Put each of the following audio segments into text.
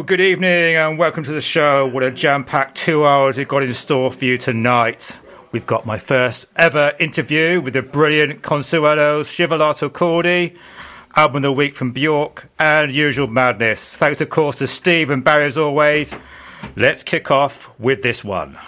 Good evening, and welcome to the show. What a jam packed two hours we've got in store for you tonight. We've got my first ever interview with the brilliant Consuelo Scivolato Cordi, album of the week from Bjork, and Usual Madness. Thanks, of course, to Steve and Barry as always. Let's kick off with this one.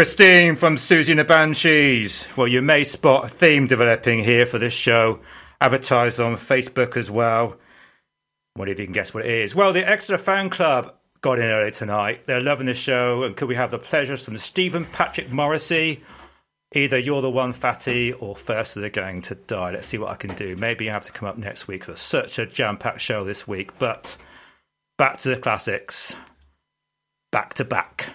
Christine from Siouxsie and the Banshees. Well, you may spot a theme developing here for this show, advertised on Facebook as well. Wonder if you can guess what it is. Well, the Exeter Fan Club got in early tonight. They're loving the show, and could we have the pleasure from Stephen Patrick Morrissey? Either you're the one fatty or first of the gang to die. Let's see what I can do. Maybe you have to come up next week for such a jam-packed show this week. But back to the classics. Back to back.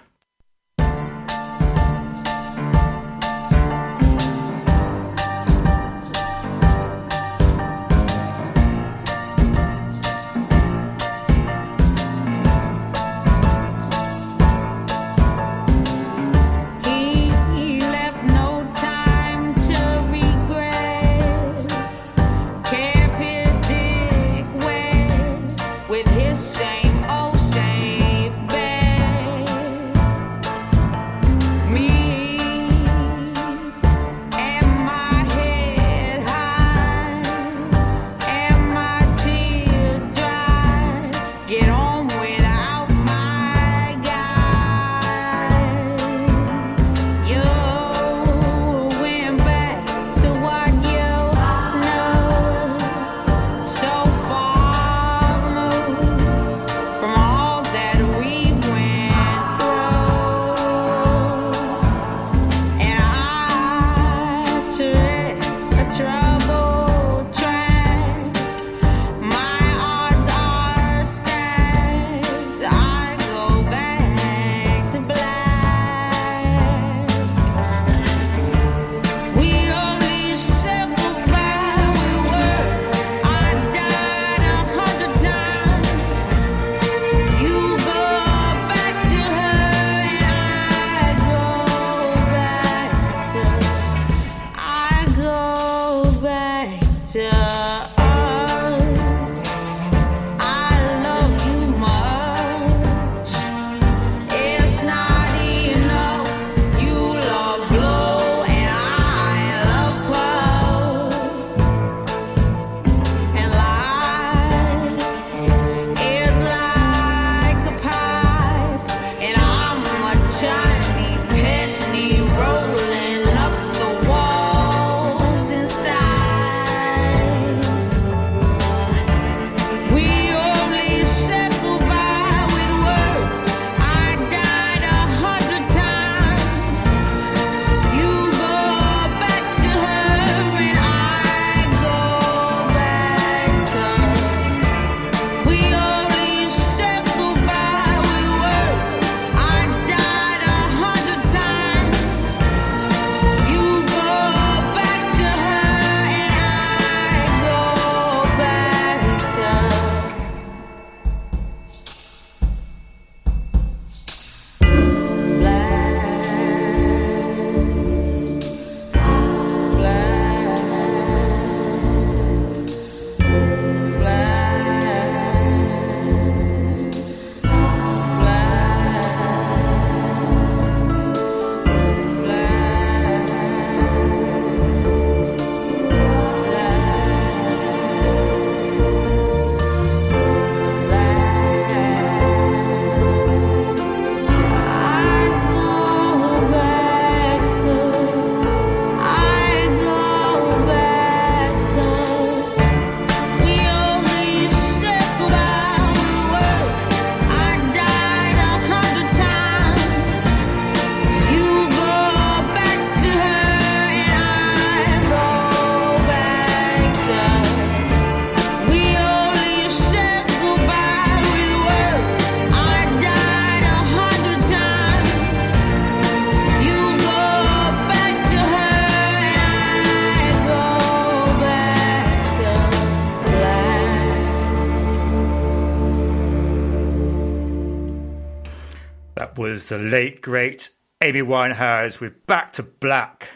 is the late, great Amy Winehouse with Back to Black.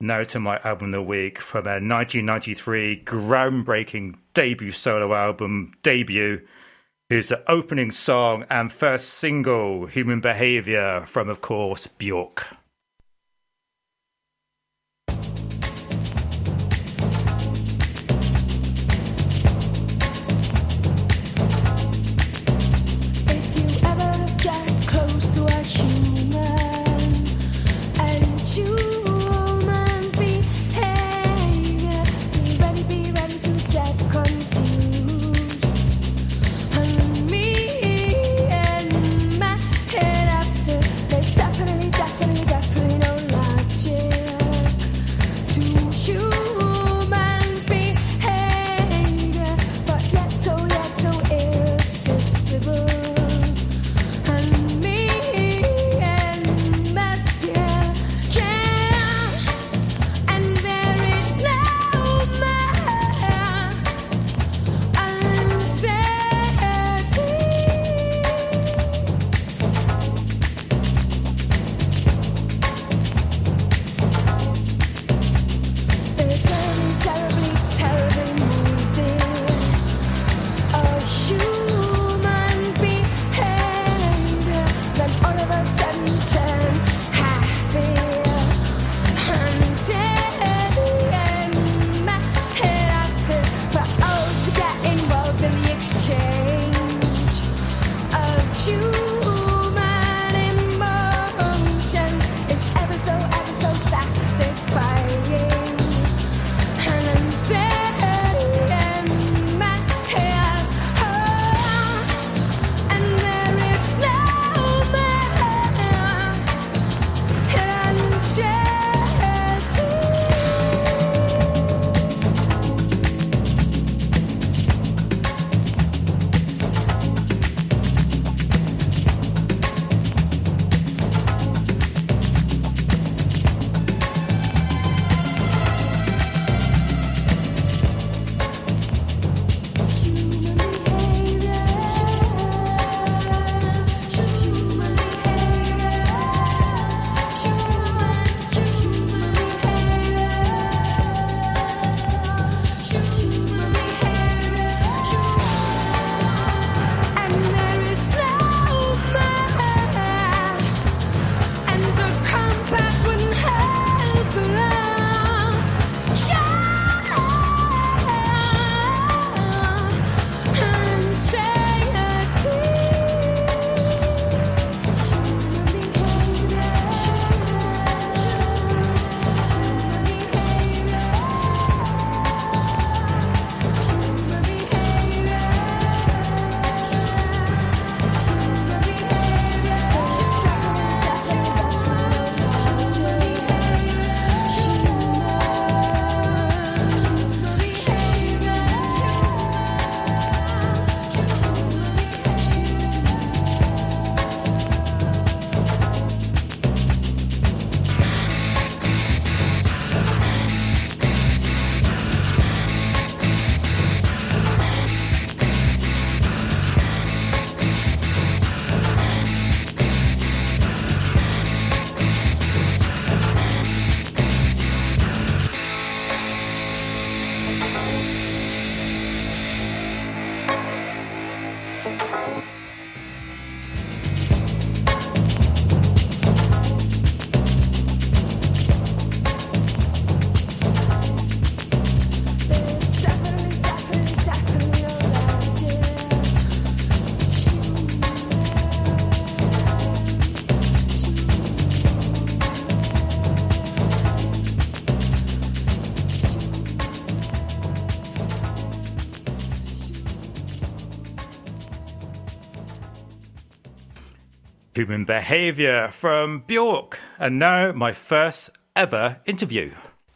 Now to my album of the week from her 1993 groundbreaking debut solo album, Debut. is the opening song and first single, Human Behaviour, from, of course, Bjork. Human Behaviour from Bjork. And now my first ever interview.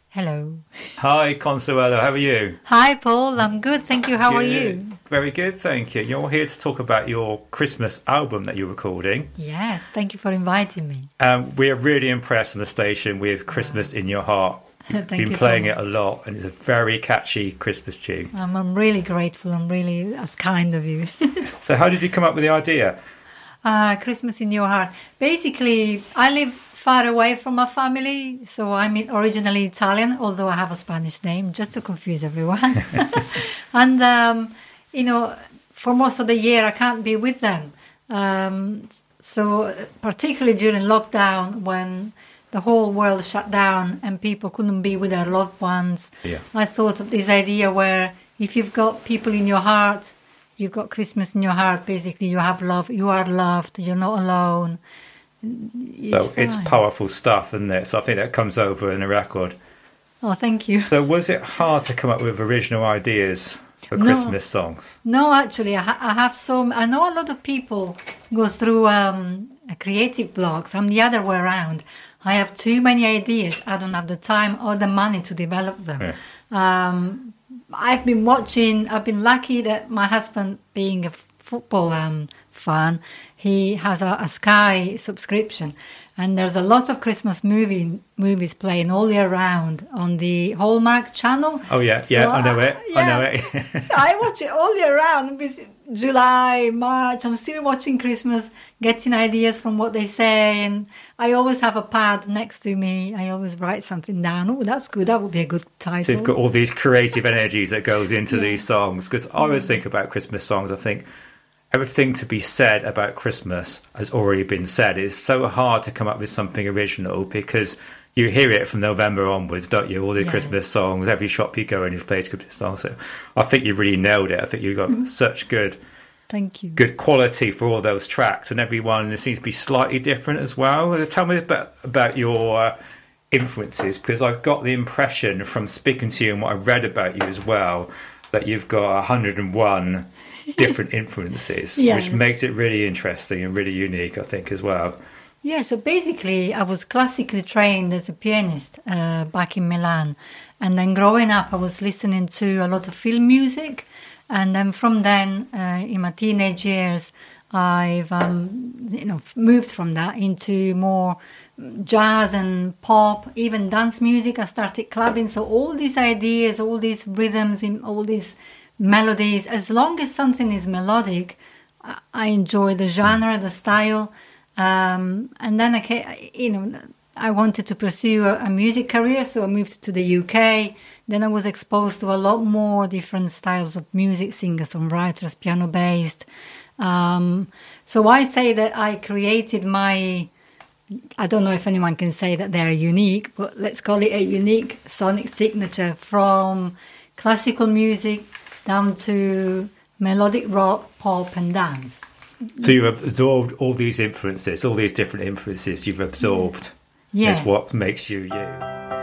Hello. Hi, Consuelo. How are you? Hi, Paul. I'm good. Thank you. How are you? Very good, thank you. You're here to talk about your Christmas album that you're recording. Yes. Thank you for inviting me. Um, we're really impressed on the station with Christmas in Your Heart. Thank Been you so playing it a lot, and it's a very catchy Christmas tune. I'm, I'm really grateful. I'm really that's kind of you. So, how did you come up with the idea? Uh, Christmas in your heart. Basically, I live far away from my family, so I'm originally Italian, although I have a Spanish name, just to confuse everyone. and um, you know, for most of the year, I can't be with them. Um, so, particularly during lockdown, when the whole world shut down and people couldn't be with their loved ones, Yeah. I thought of this idea where if you've got people in your heart, you've got Christmas in your heart. Basically, you have love. You are loved. You're not alone. so, it's powerful stuff, isn't it? So, I think that comes over in the record. Oh, thank you. So, was it hard to come up with original ideas for No. Christmas songs? No, actually, I, ha- I have some. I know a lot of people go through um, creative blocks. I'm the other way around. I have too many ideas. I don't have the time or the money to develop them. Um, I've been watching. I've been lucky that my husband, being a football um, fan, he has a, a Sky subscription, and there's a lot of Christmas movie movies playing all year round on the Hallmark channel. Oh, yeah, So yeah, I know it. I know it. so I watch it all year round. July, March. I'm still watching Christmas, getting ideas from what they say, and I always have a pad next to me. I always write something down. Oh, that's good. That would be a good title. So you've got all these creative energies that goes into Yeah. these songs. Because I always think about Christmas songs, I think everything to be said about Christmas has already been said. It's so hard to come up with something original because you hear it from November onwards, don't you? All the Yeah. Christmas songs, every shop you go in is played Christmas songs. So I think you really nailed it. I think you've got Mm-hmm. such good Thank you. good quality for all those tracks, and every one seems to be slightly different as well. Uh, Tell me about about your uh, influences, because I've got the impression from speaking to you and what I've read about you as well that you've got 101 different influences, Yes. which makes it really interesting and really unique, I think, as well. Yeah, so basically, I was classically trained as a pianist uh, back in Milan. And then growing up, I was listening to a lot of film music. And then from then, uh, in my teenage years, I've um, you know moved from that into more jazz and pop, even dance music. I started clubbing. So all these ideas, all these rhythms, all these melodies, as long as something is melodic, I enjoy the genre, the style. Um, and then I, ca- you know, I wanted to pursue a, a music career, so I moved to the UK. Then I was exposed to a lot more different styles of music, singer songwriters, piano based. Um, so I say that I created my. I don't know if anyone can say that they're unique, but let's call it a unique sonic signature from classical music down to melodic rock, pop, and dance. So you've absorbed all these influences, all these different influences you've absorbed. Yes. Is what makes you you.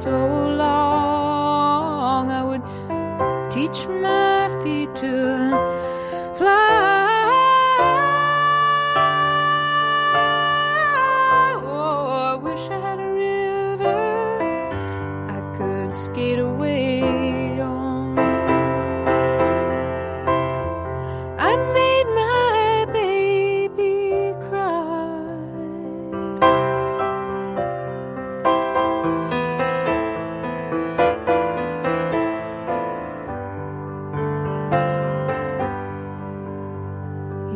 So long. I would teach my feet to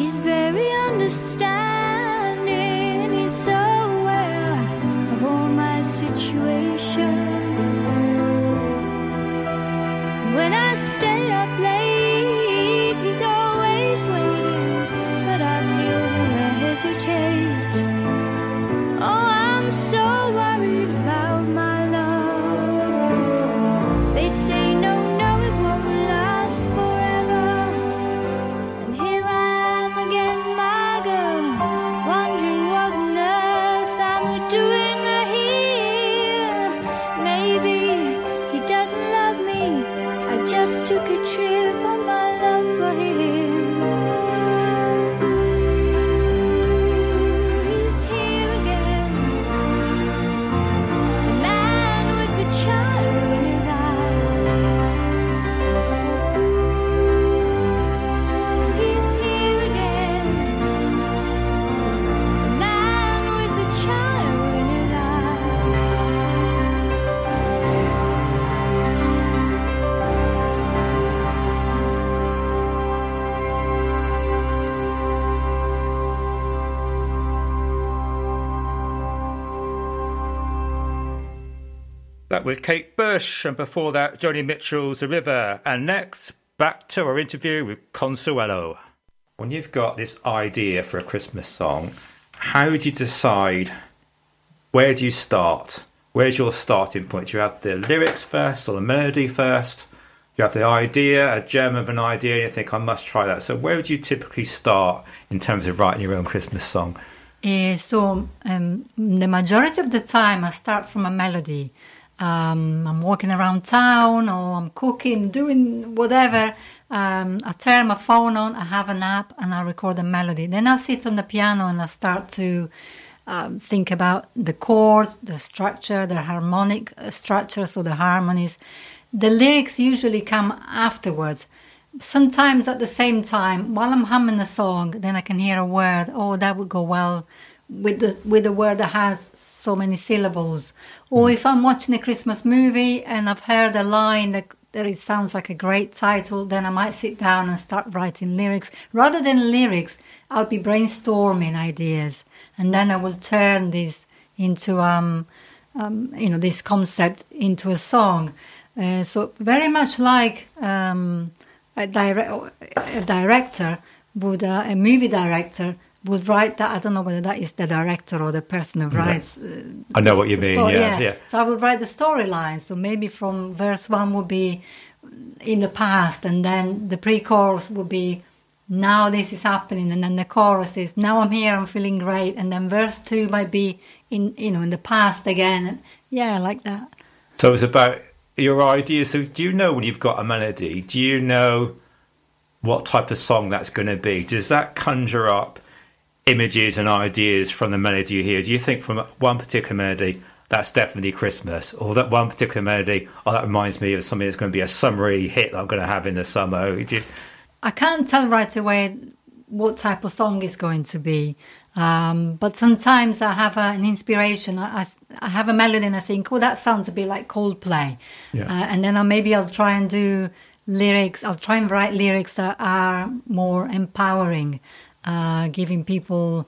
He's very understanding. Was Kate Bush, and before that, Joni Mitchell's The River. And next, back to our interview with Consuelo. When you've got this idea for a Christmas song, how do you decide where do you start? Where's your starting point? Do you have the lyrics first or the melody first? You have the idea, a gem of an idea, and you think, I must try that? So, where would you typically start in terms of writing your own Christmas song? Uh, so um, the majority of the time I start from a melody. Um, I'm walking around town or I'm cooking, doing whatever. Um, I turn my phone on, I have an app, and I record a melody. Then I sit on the piano and I start to um, think about the chords, the structure, the harmonic uh, structure, so the harmonies. The lyrics usually come afterwards. Sometimes at the same time, while I'm humming the song, then I can hear a word. Oh, that would go well with the with a word that has so many syllables. Or if I'm watching a Christmas movie and I've heard a line that that it sounds like a great title, then I might sit down and start writing lyrics. Rather than lyrics, I'll be brainstorming ideas, and then I will turn this into um, um you know this concept into a song. Uh, so very much like um, a, dire- a director would, uh, a movie director would write that. I don't know whether that is the director or the person who writes. Uh, I know what you mean, story- yeah, yeah. So I would write the storyline. So maybe from verse one would be in the past, and then the pre-chorus would be now this is happening, and then the chorus is now I'm here, I'm feeling great, and then verse two might be in you know in the past again. And yeah, like that. So it's about your idea. So do you know when you've got a melody? Do you know what type of song that's going to be? Does that conjure up images and ideas from the melody you hear? Do you think from one particular melody that's definitely Christmas, or that one particular melody, oh, that reminds me of something that's going to be a summery hit that I'm going to have in the summer? You- I can't tell right away what type of song is going to be. Um, but sometimes I have a, an inspiration. I, I, I have a melody and I think, oh, that sounds a bit like Coldplay. Yeah. Uh, and then I, maybe I'll try and do lyrics. I'll try and write lyrics that are more empowering, uh, giving people,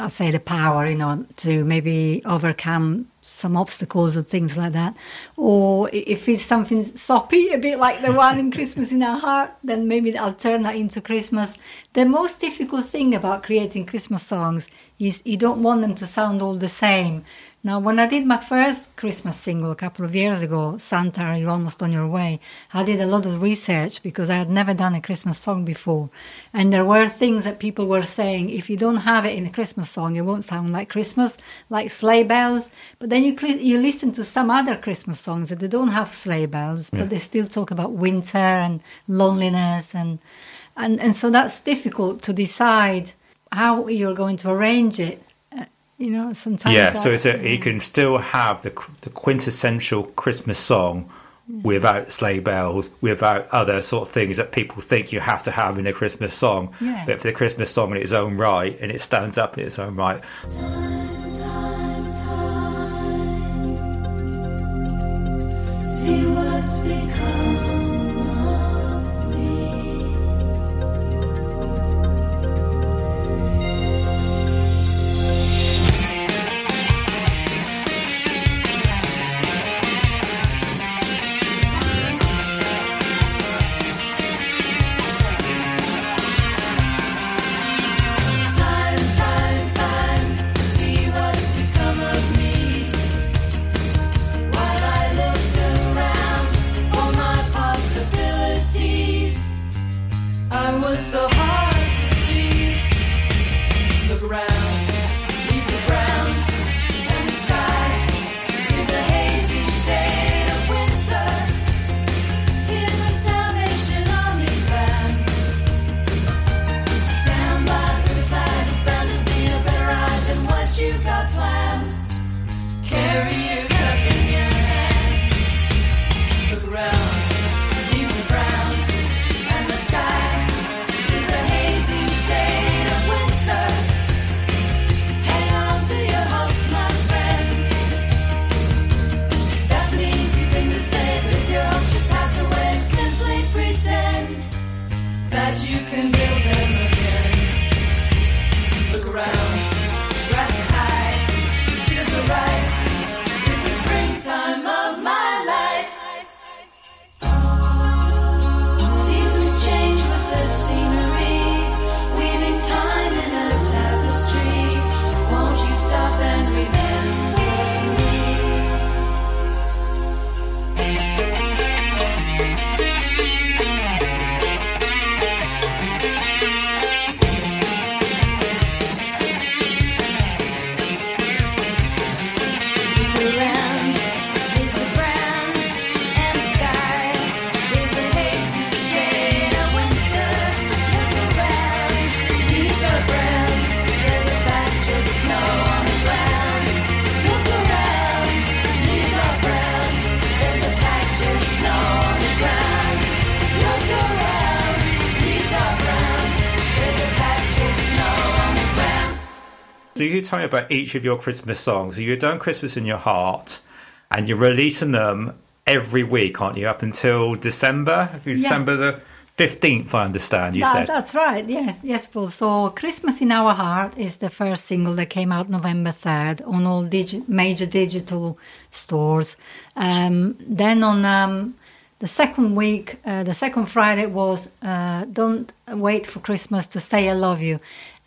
I say, the power, you know, to maybe overcome some obstacles or things like that. Or if it's something soppy, a bit like the one in Christmas in Our Heart, then maybe I'll turn that into Christmas. The most difficult thing about creating Christmas songs is you don't want them to sound all the same. Now, when I did my first Christmas single a couple of years ago, Santa, Are You Almost On Your Way, I did a lot of research because I had never done a Christmas song before. And there were things that people were saying, if you don't have it in a Christmas song, it won't sound like Christmas, like sleigh bells. But then you, you listen to some other Christmas songs that they don't have sleigh bells, Yeah. but they still talk about winter and loneliness. And, and, and so that's difficult to decide how you're going to arrange it. You know, sometimes. yeah, so it's a, you can still have the, the quintessential Christmas song without sleigh bells, without other sort of things that people think you have to have in a Christmas song. Yeah. But for the Christmas song in its own right, and it stands up in its own right. Time, time, time. See what's become so do you tell me about each of your Christmas songs? So you've done Christmas in Your Heart, and you're releasing them every week, aren't you? Up until December, Yeah. December the fifteenth, I understand. You That- said. That's right. Yes, yes, Paul. So, "Christmas in Our Heart" is the first single that came out November third on all digi- major digital stores. Um, then on um, the second week, uh, the second Friday was uh, "Don't Wait for Christmas to Say I Love You."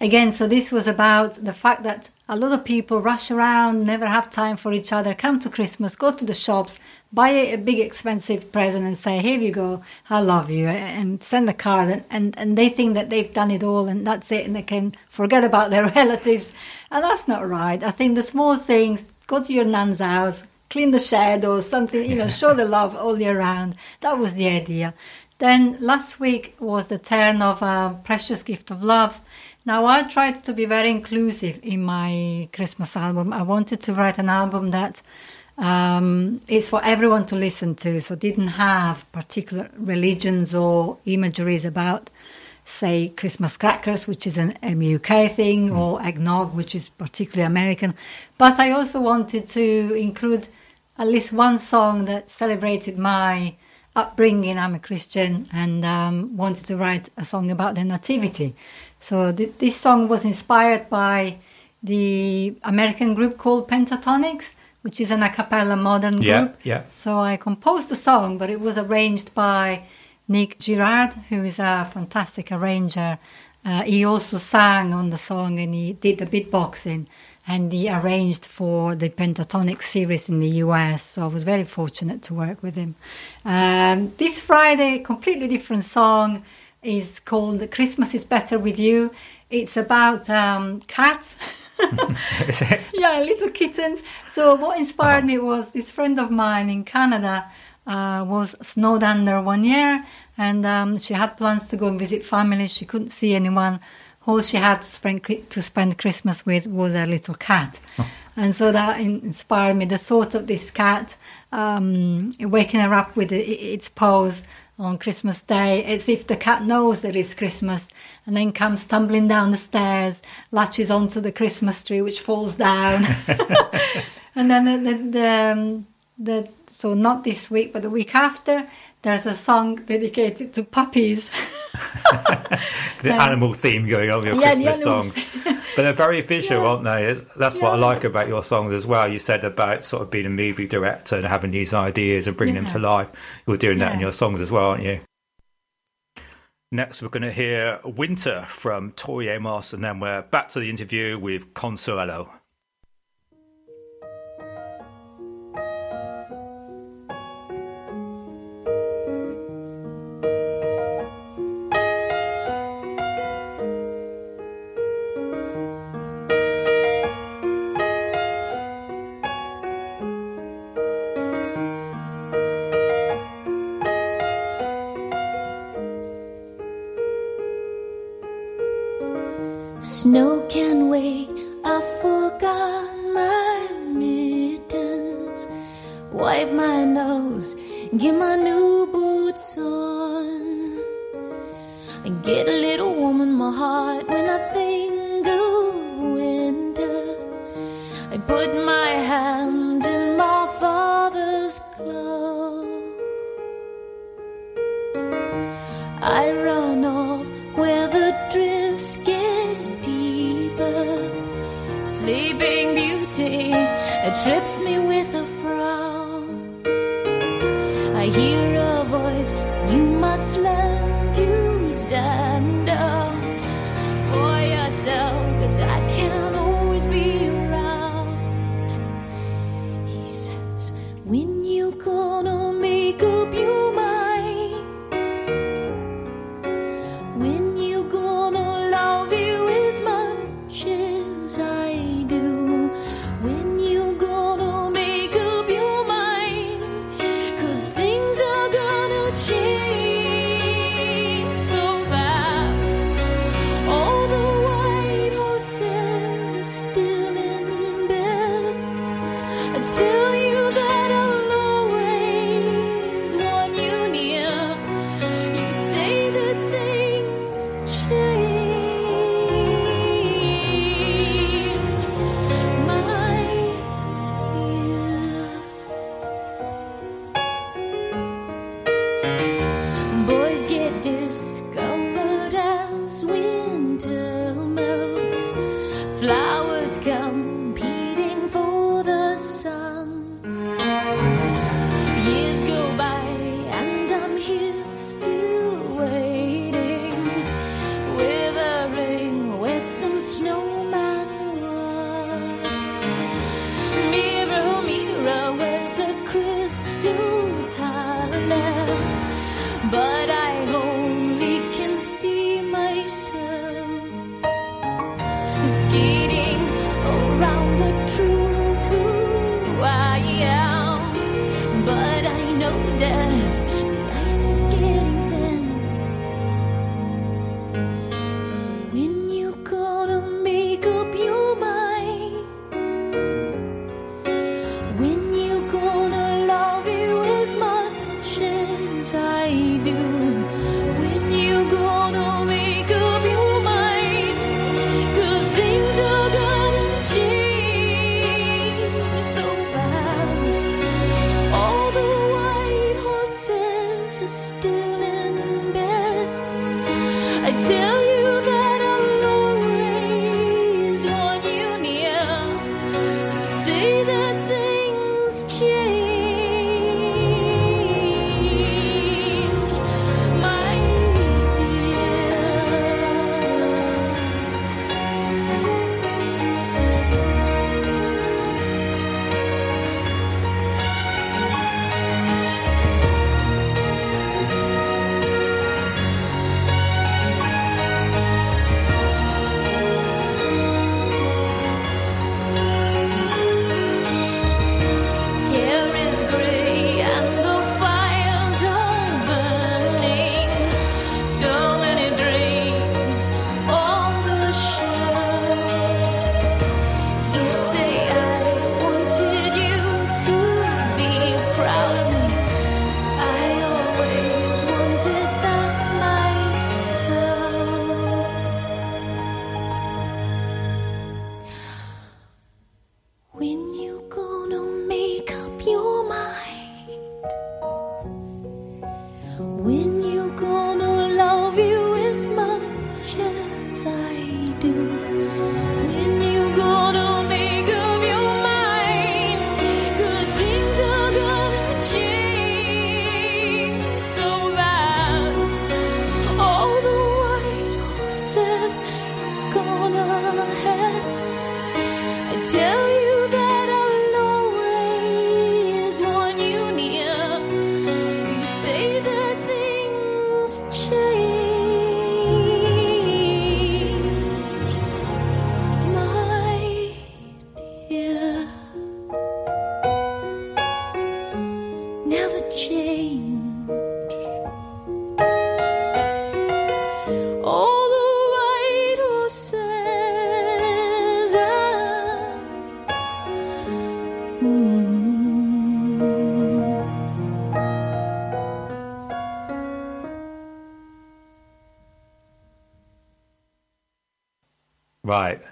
Again, so this was about the fact that a lot of people rush around, never have time for each other, come to Christmas, go to the shops, buy a, big expensive present and say, here you go, I love you, and send a card. And, and, and they think that they've done it all and that's it, and they can forget about their relatives. And that's not right. I think the small things, go to your nan's house, clean the shed or something, you know, show the love all year round. That was the idea. Then last week was the turn of a precious gift of love. Now I tried to be very inclusive in my Christmas album. I wanted to write an album that um, is for everyone to listen to, so didn't have particular religions or imageries about, say, Christmas crackers, which is an um, UK thing, or eggnog, which is particularly American. But I also wanted to include at least one song that celebrated my upbringing. I'm a Christian and um, wanted to write a song about the Nativity. So th- this song was inspired by the American group called Pentatonix, which is an a cappella modern Yeah, group. yeah. So I composed the song, but it was arranged by Nick Girard, who is a fantastic arranger. Uh, he also sang on the song and he did the beatboxing and he arranged for the Pentatonic series in the US. So I was very fortunate to work with him. Um, this Friday, completely different song is called Christmas is Better With You. It's about um, cats. Yeah, little kittens. So what inspired me was this friend of mine in Canada uh, was snowed under one year, and um, she had plans to go and visit family. She couldn't see anyone. All she had to spend to spend Christmas with was her little cat, and so that inspired me. The thought of this cat um, waking her up with its paws on Christmas Day, as if the cat knows that it's Christmas, and then comes tumbling down the stairs, latches onto the Christmas tree, which falls down, and then the, the, the, um, the so not this week, but the week after, there's a song dedicated to puppies. the um, animal theme going on with your Yeah, Christmas songs. But they're very visual, aren't they? That's what I like about your songs as well. You said about sort of being a movie director and having these ideas and bringing them to life. You're doing that in your songs as well, aren't you? Next, we're going to hear Winter from Tori Amos, and then we're back to the interview with Consuelo. Trips me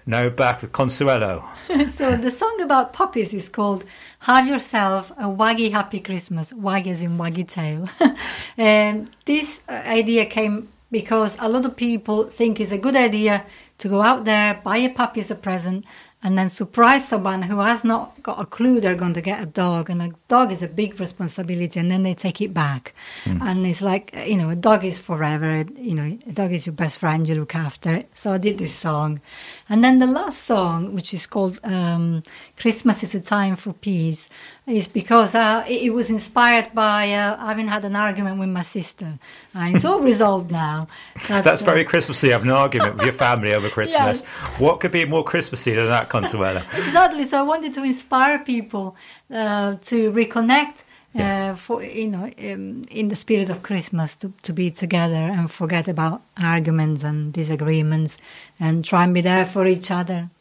now back with Consuelo. so the song about puppies is called "Have Yourself a Waggy Happy Christmas." Waggy as in waggy tail. and this uh, idea came because a lot of people think it's a good idea to go out there, buy a puppy as a present, and then surprise someone who has not got a clue they're going to get a dog. And a dog is a big responsibility, and then they take it back. And it's like, you know, a dog is forever. You know, a dog is your best friend, you look after it. So I did this song. And then the last song, which is called um, Christmas is a Time for Peace, is because uh, it, it was inspired by uh, having had an argument with my sister. And it's all resolved now. That's uh, very Christmassy, have an argument with your family over Christmas. What could be more Christmassy than that, Consuelo? exactly. So I wanted to inspire people uh, to reconnect. Uh, for you know, um, in the spirit of Christmas, to, to be together and forget about arguments and disagreements, and try and be there for each other.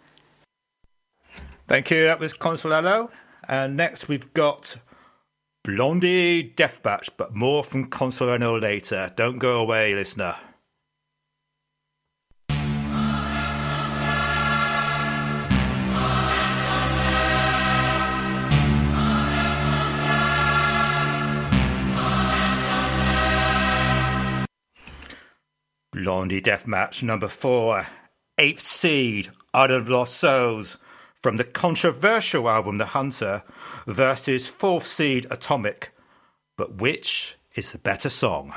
Thank you, that was Consuelo. And next we've got Blondie Deathmatch, but more from Consuelo later. Don't go away, listener. Blondie Deathmatch number four, Eighth Seed, Out of Lost Souls, from the controversial album The Hunter, versus Fourth Seed Atomic. But which is the better song?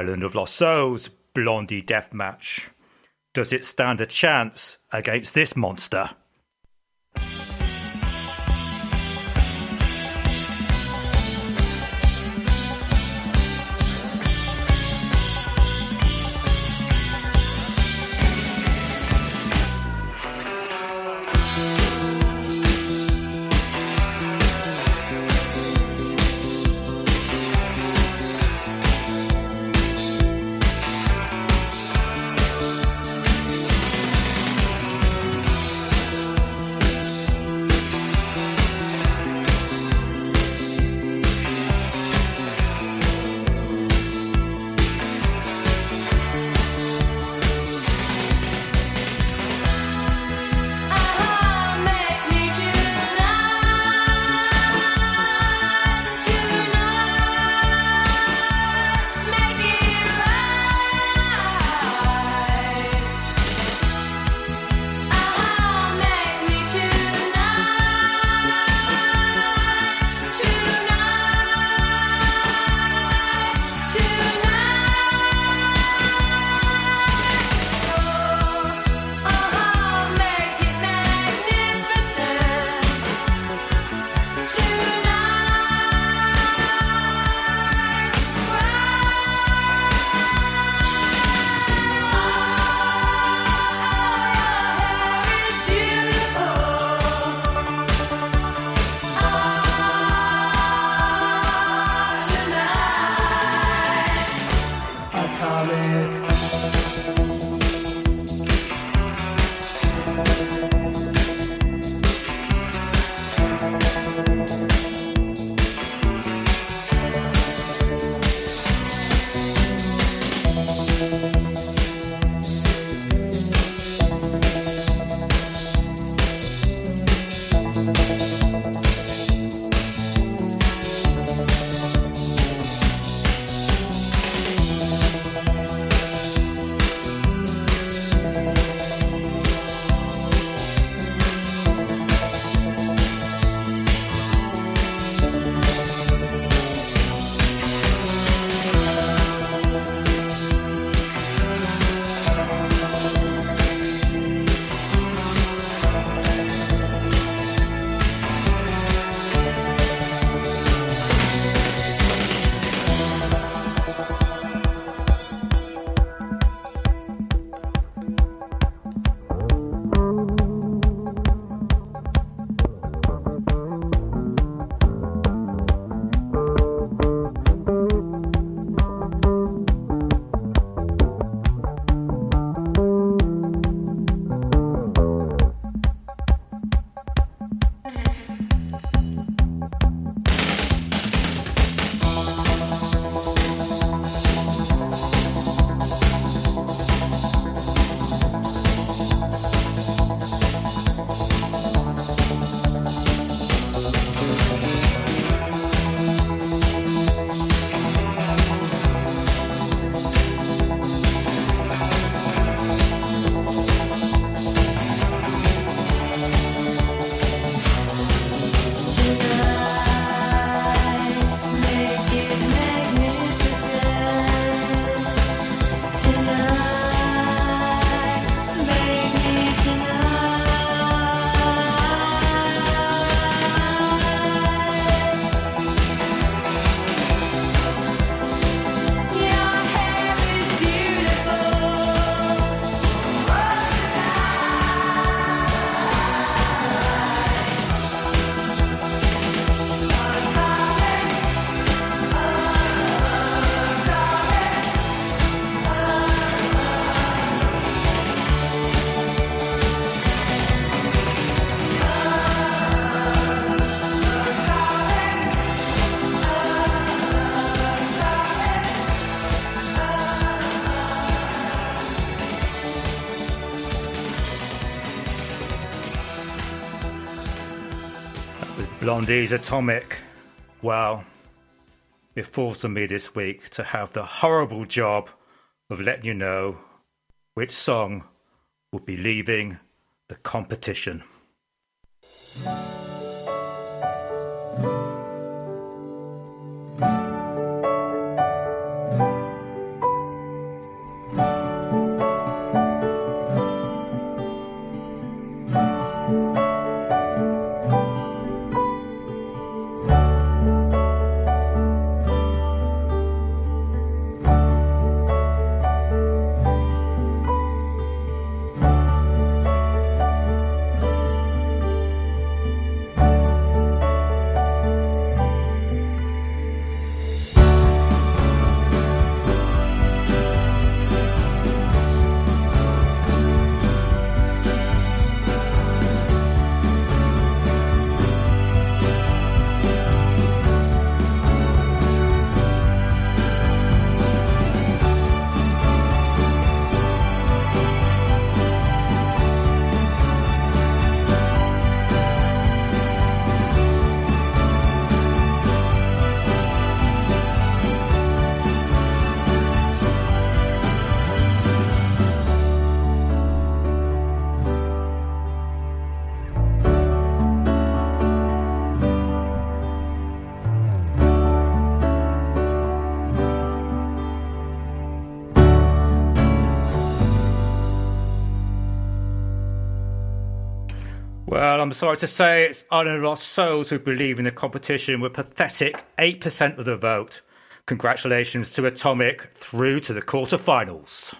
Island of Lost Souls Blondie Deathmatch. Does it stand a chance against this monster? Blondie's Atomic. Well, it falls on me this week to have the horrible job of letting you know which song will be leaving the competition. I'm sorry to say it's Island Lost Souls who believe in the competition with pathetic 8% of the vote. Congratulations to Atomic through to the quarterfinals.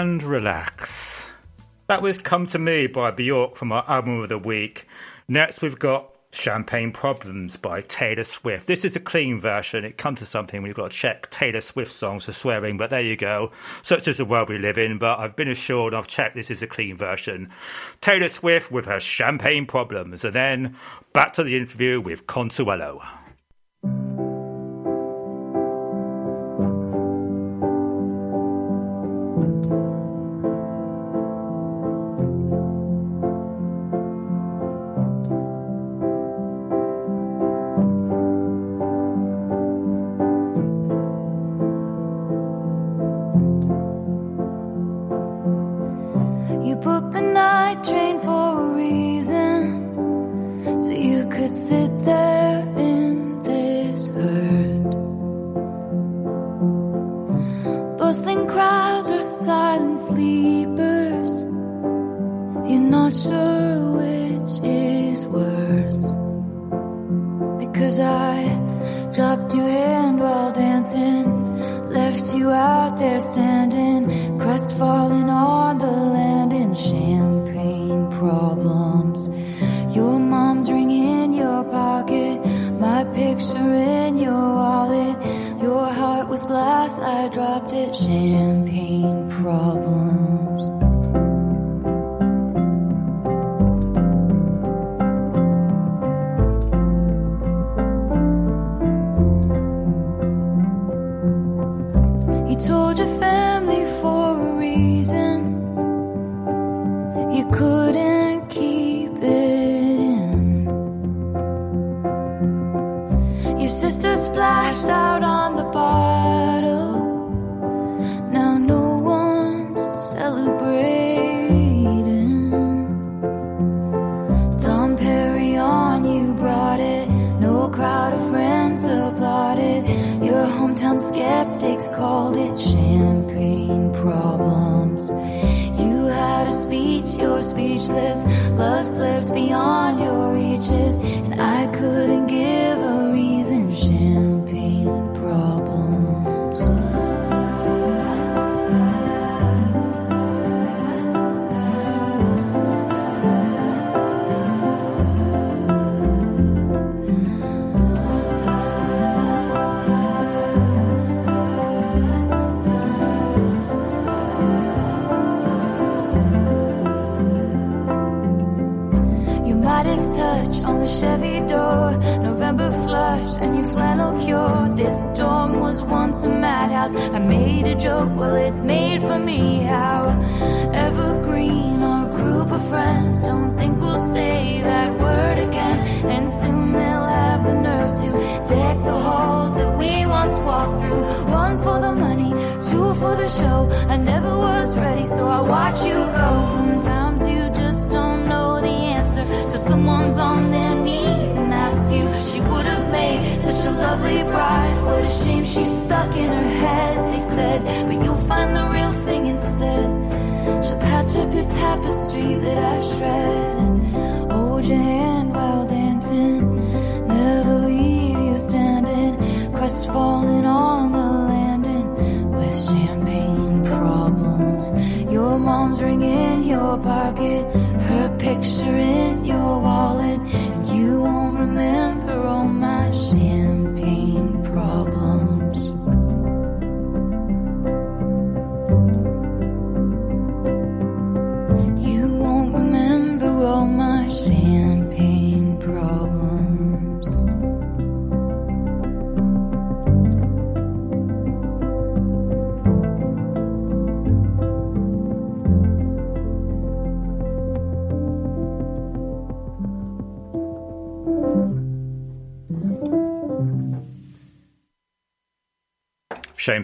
and relax. That was Come to Me by Bjork from our album of the week. Next, we've got Champagne Problems by Taylor Swift. This is a clean version. It comes to something when you've got to check Taylor Swift songs for swearing, but there you go. Such is the world we live in, but I've been assured I've checked this is a clean version. Taylor Swift with her champagne problems, and then back to the interview with Consuelo. sit there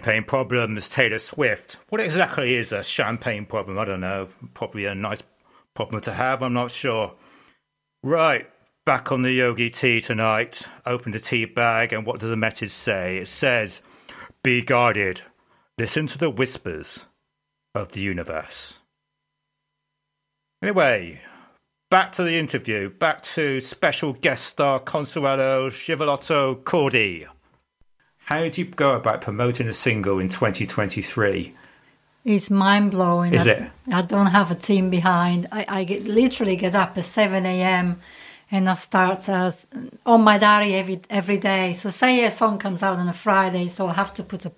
champagne problem Taylor Swift. What exactly is a champagne problem? I don't know. Probably a nice problem to have. I'm not sure. Right, back on the Yogi Tea tonight. Open the tea bag, and what does the message say? It says, Be guarded. Listen to the whispers of the universe. Anyway, back to the interview, back to special guest star Consuelo Chivalotto Cordy. How do you go about promoting a single in 2023? It's mind blowing. Is I, it? I don't have a team behind. I, I get, literally get up at 7 a.m. and I start uh, on my diary every every day. So say a song comes out on a Friday, so I have to put a.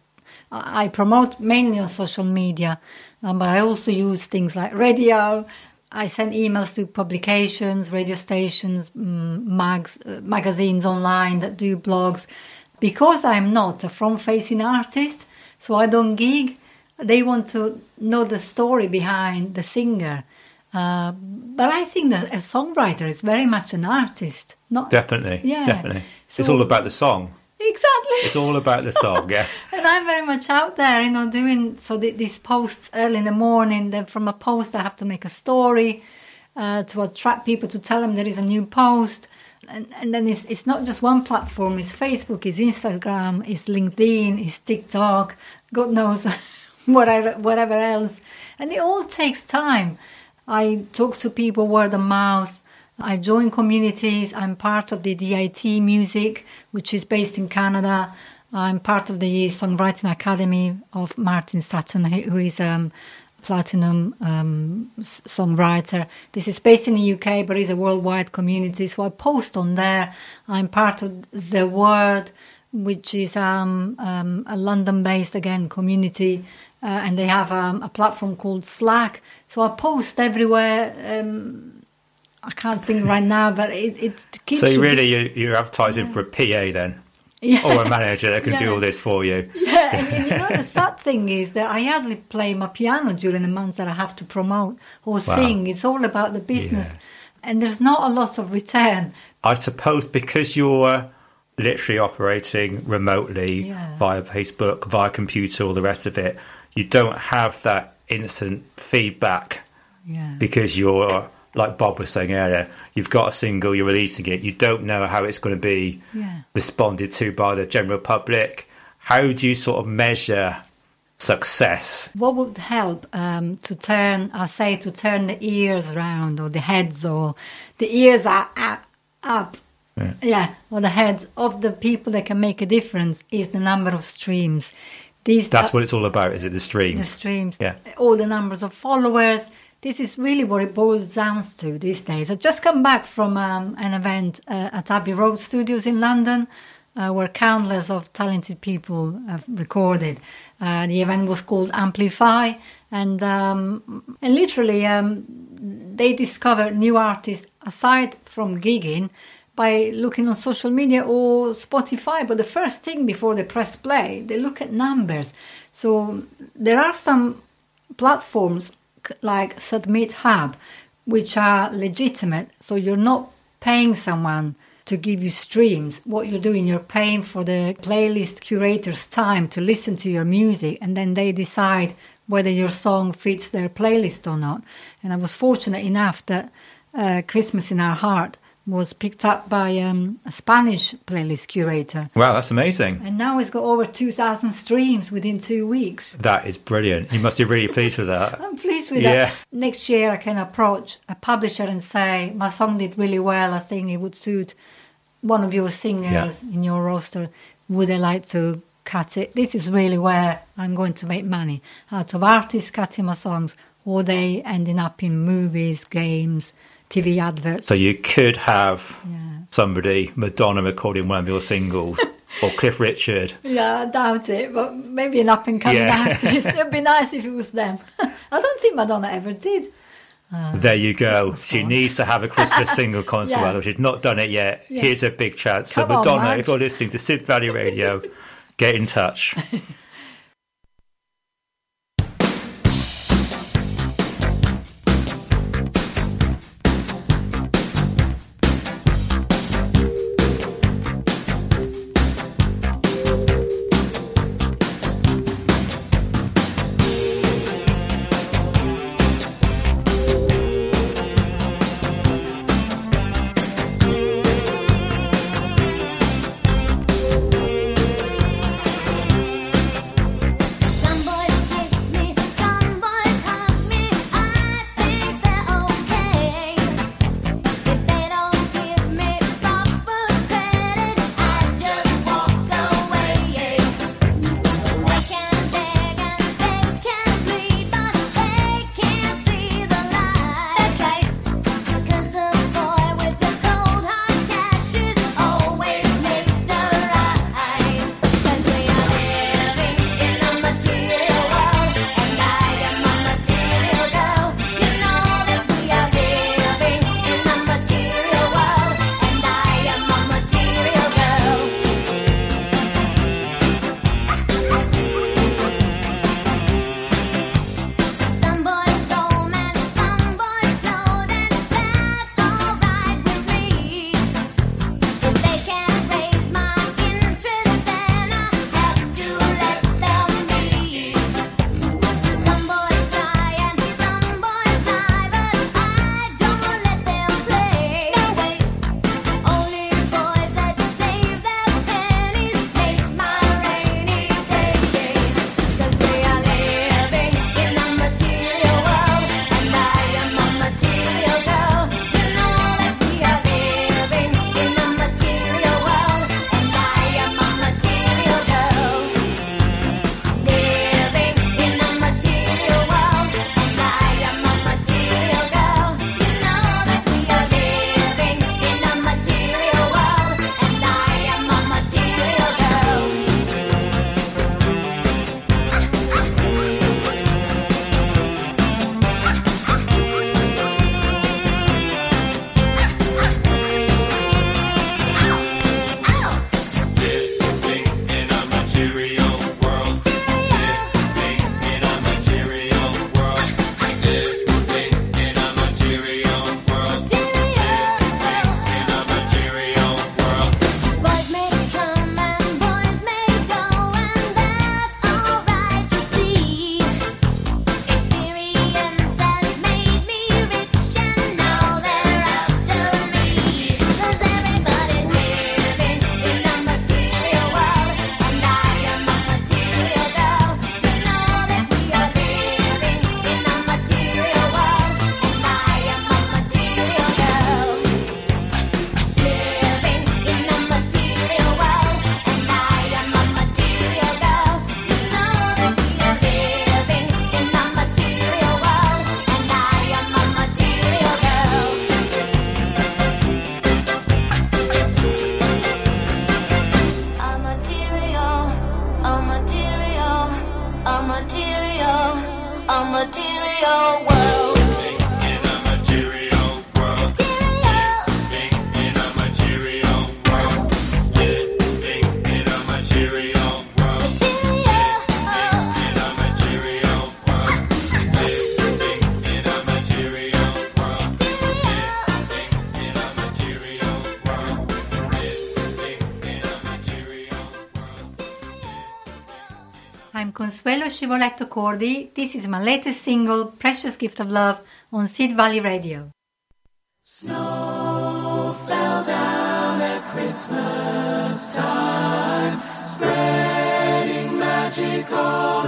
I promote mainly on social media, um, but I also use things like radio. I send emails to publications, radio stations, mm, mags, uh, magazines online that do blogs. Because I'm not a front facing artist, so I don't gig, they want to know the story behind the singer. Uh, but I think that a songwriter is very much an artist. Not Definitely. Yeah. Definitely. it's all about the song. exactly. It's all about the song, yeah. And I'm very much out there, you know, doing so th- these posts early in the morning. Then from a post, I have to make a story uh, to attract people to tell them there is a new post. And, and then it's, it's not just one platform, it's Facebook, it's Instagram, it's LinkedIn, it's TikTok, God knows whatever, whatever else. And it all takes time. I talk to people word of mouth. I join communities. I'm part of the DIT Music, which is based in Canada. I'm part of the Songwriting Academy of Martin Sutton, who is um, platinum um, songwriter. This is based in the UK, but is a worldwide community. So I post on there. I'm part of the Word, which is um, um, a London-based again community, uh, and they have um, a platform called Slack. So I post everywhere. Um, I can't think right now, but it, it keeps So you really, you, you're advertising for a PA then, Yeah. or a manager that can do all this for you. Yeah, and, you know the sad thing is that I hardly play my piano during the months that I have to promote or sing. It's all about the business, Yeah. and there's not a lot of return. I suppose because you're literally operating remotely Yeah. via Facebook, via computer, all the rest of it, you don't have that instant feedback Yeah, because you're like Bob was saying earlier, you've got a single, you're releasing it, you don't know how it's going to be Yeah. responded to by the general public. How do you sort of measure success? what would help um, to turn? I say to turn the ears around or the heads or the ears are up, up. Yeah. Yeah, or the heads of the people that can make a difference is the number of streams. These That's what it's all about, is it? The stream. the streams, Yeah. all the numbers of followers. This is really what it boils down to these days. I just come back from um, an event uh, at Abbey Road Studios in London, uh, where countless of talented people have recorded. Uh, the event was called Amplify, and um, and literally um, they discover new artists aside from gigging by looking on social media or Spotify. But the first thing before they press play, they look at numbers. So there are some platforms like Submit Hub, which are legitimate. So you're not paying someone to give you streams. What you're doing, you're paying for the playlist curator's time to listen to your music, and then they decide whether your song fits their playlist or not. And I was fortunate enough that uh, Christmas in Our Heart was picked up by um, a Spanish playlist curator. Wow, that's amazing. And now it's got over 2,000 streams within two weeks. That is brilliant. You must be really pleased with that. I'm pleased with Yeah. that. Next year, I can approach a publisher and say, My song did really well. I think it would suit one of your singers in your roster. Would they like to cut it? This is really where I'm going to make money out of artists cutting my songs or they ending up in movies, games, TV adverts. So you could have Yeah. somebody, Madonna, recording one of your singles, or Cliff Richard. Yeah, I doubt it, but maybe an up and coming Yeah. artist. It'd be nice if it was them. I don't think Madonna ever did. Um, there you go. Christmas She song. needs to have a Christmas single concert. Yeah. She's not done it yet. Yeah. Here's a big chance. So Come on, Madonna, Madge. if you're listening to Sid Valley Radio, get in touch. Consuelo Scivoletto Cordi. This is my latest single, Precious Gift of Love, on Sid Valley Radio. Snow fell down at Christmas time, spreading magic all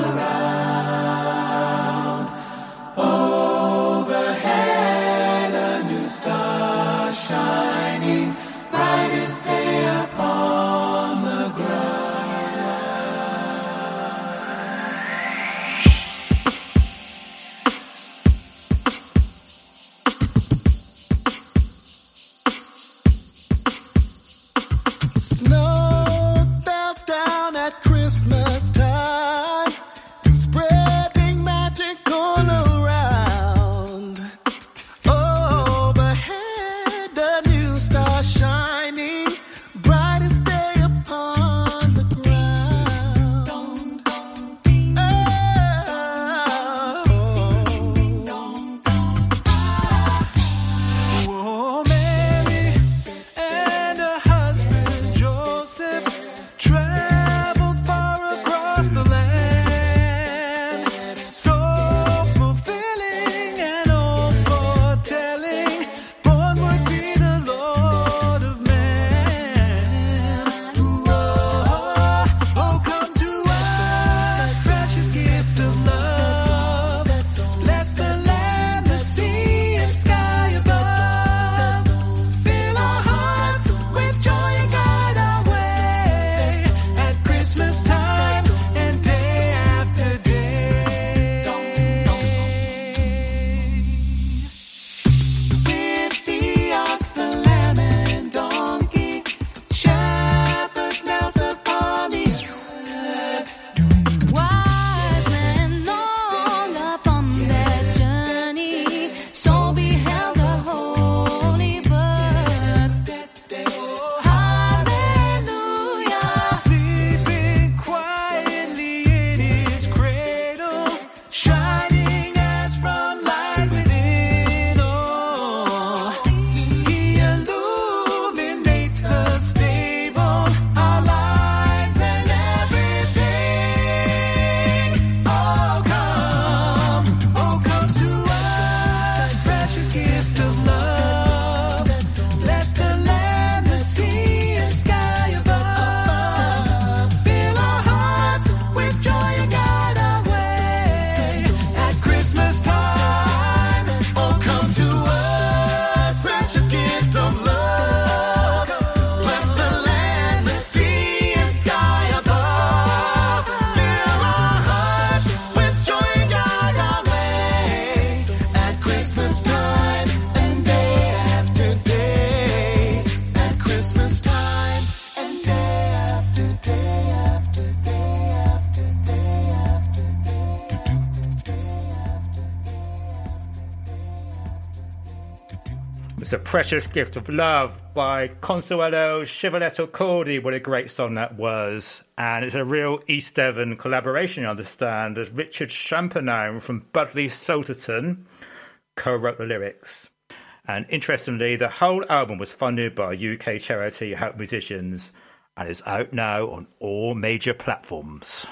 Precious Gift of Love by Consuelo Scivoletto Cordi. What a great song that was. And it's a real East Devon collaboration, you understand, as Richard Champignone from Budleigh Salterton co wrote the lyrics. And interestingly, the whole album was funded by UK charity Help Musicians and is out now on all major platforms.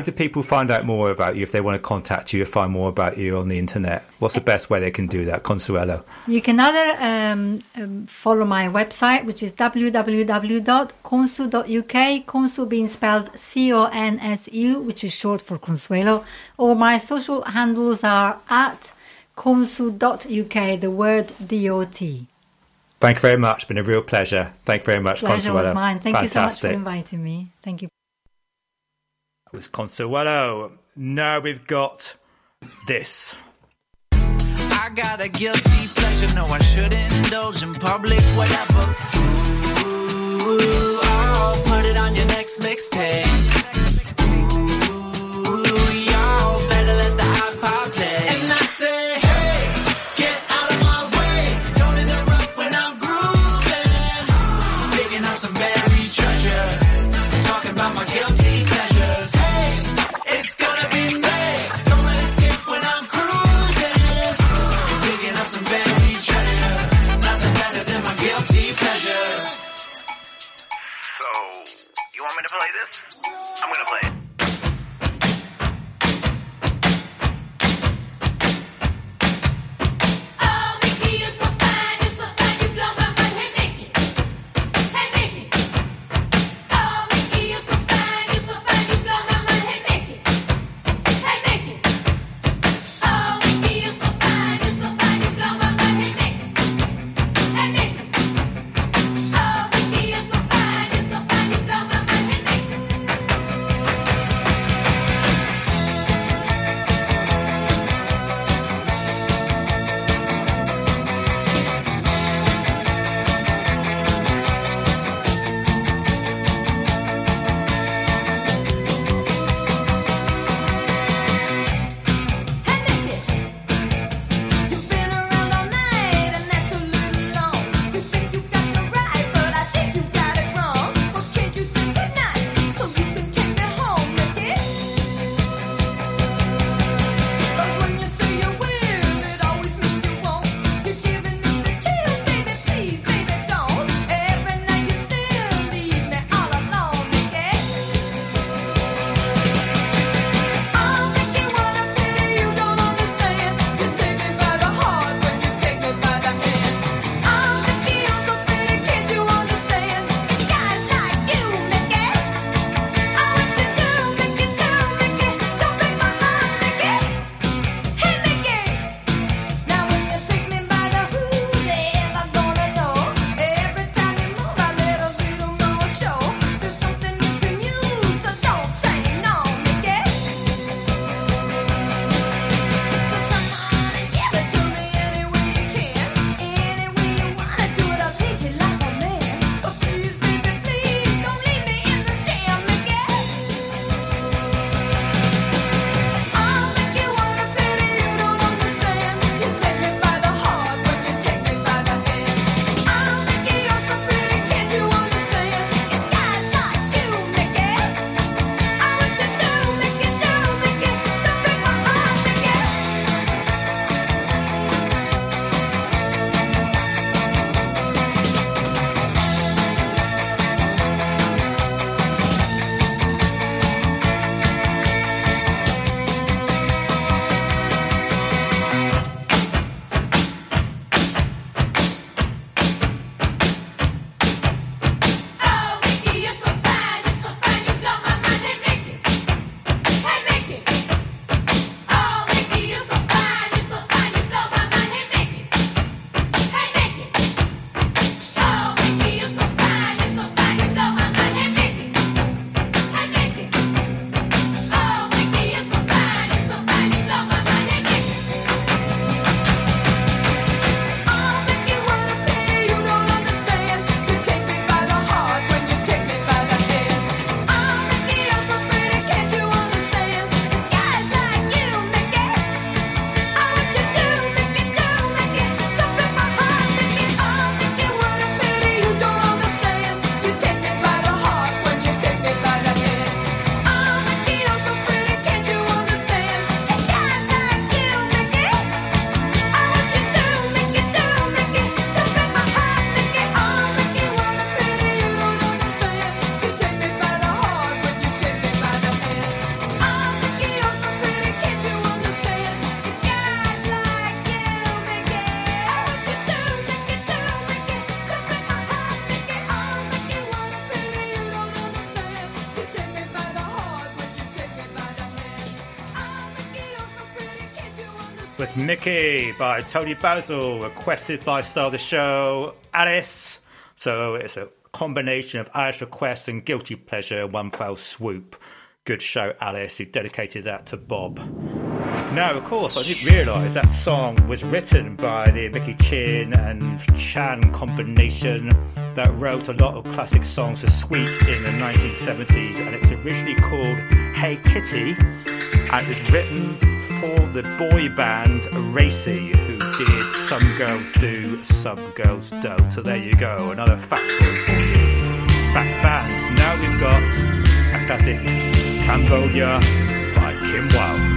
How do people find out more about you if they want to contact you or find more about you on the internet? What's the best way they can do that, Consuelo? You can either um, um, follow my website, which is www.consu.uk, consu being spelled C O N S U, which is short for Consuelo, or my social handles are at consu.uk, the word DOT. Thank you very much. It's been a real pleasure. Thank you very much, Pleasure Consuelo. was mine. Thank you so much for inviting me. Thank you. Was Consuelo. Now we've got this. I got a guilty pleasure. No, I shouldn't indulge in public, whatever. Ooh, I'll put it on your next mixtape. Mickey by Toni Basil, requested by star of the show, Alice. So it's a combination of Alice request and guilty pleasure one fell swoop. Good show, Alice, who dedicated that to Bob. Now, of course, I didn't realise that song was written by the Mickey Chinn and Chan combination that wrote a lot of classic songs for Sweet in the 1970s, and it was originally called Hey Kitty, and it was written for the boy band Racey, who did Some Girls Do, Some Girls Don't. So there you go, another factoid for you. Back bands. Now we've got a Cambodia by Kim Wilde.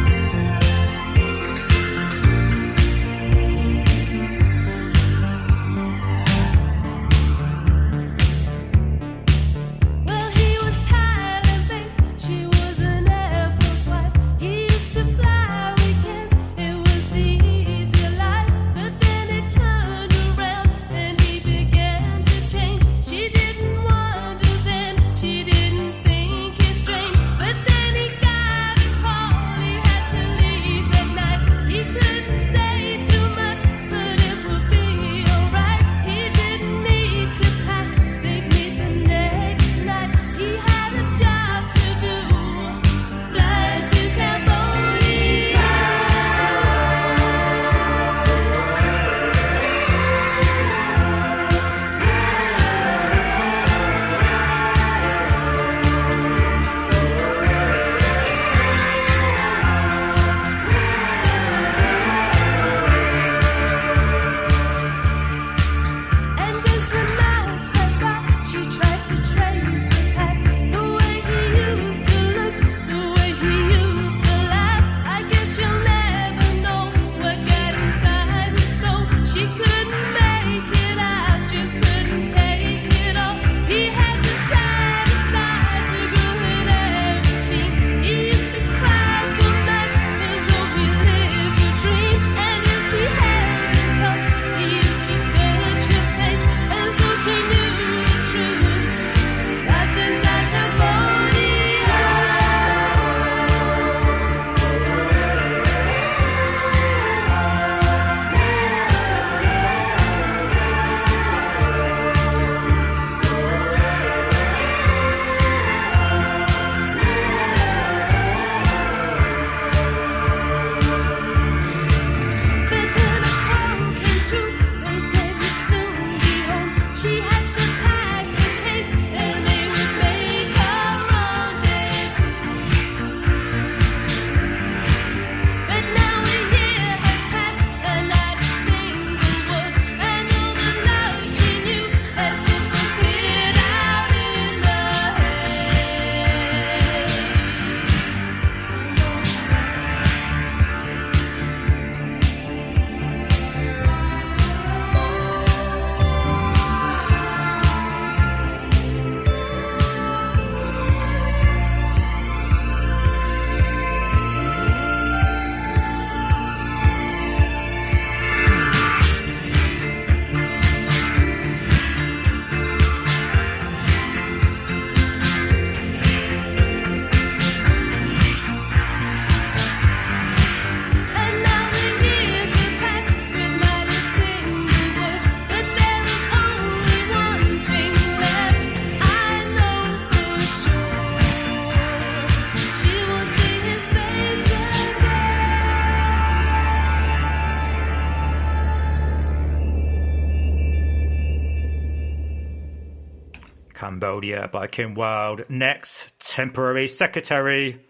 Cambodia by Kim Wilde. Next, Temporary Secretary.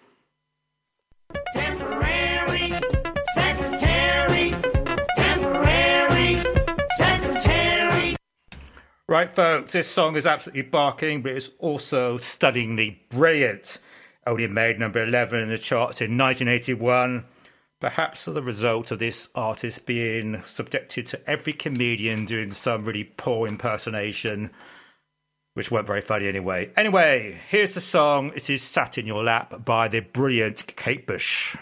Temporary secretary. Temporary secretary. Right, folks, this song is absolutely barking, but it's also stunningly brilliant. Only made number 11 in the charts in 1981. Perhaps as a result of this artist being subjected to every comedian doing some really poor impersonation, which weren't very funny anyway. Anyway, here's the song. It is Sat in Your Lap by the brilliant Kate Bush.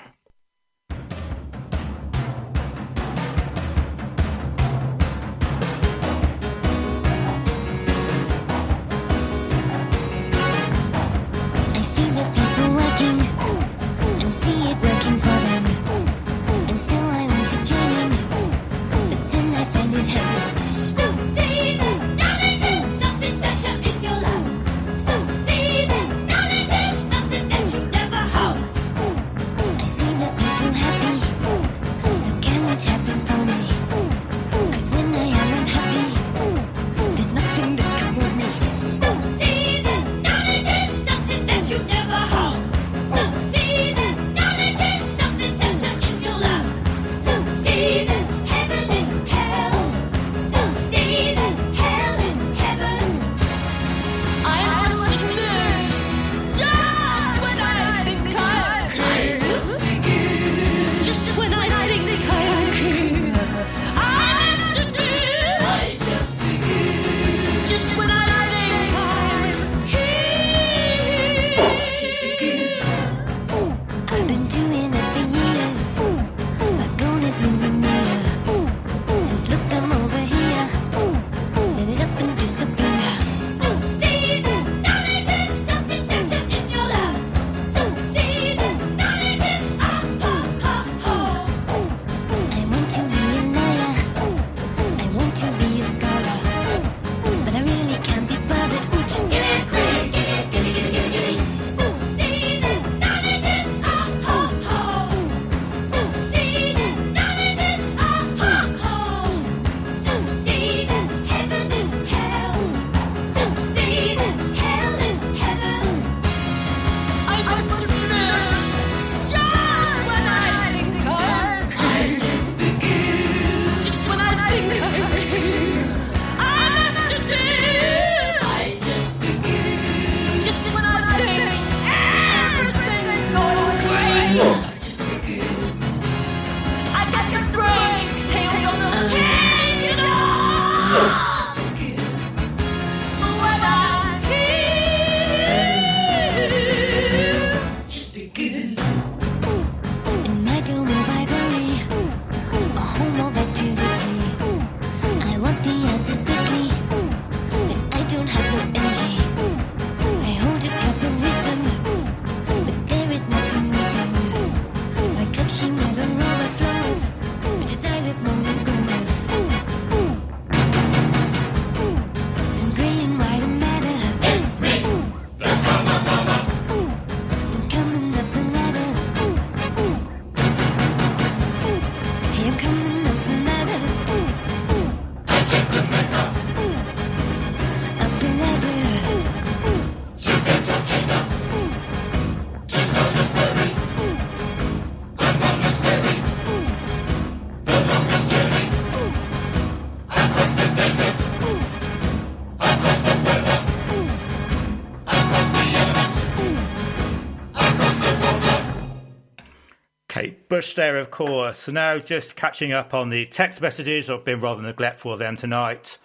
There, of course. Now, just catching up on the text messages, I've been rather neglectful of them tonight.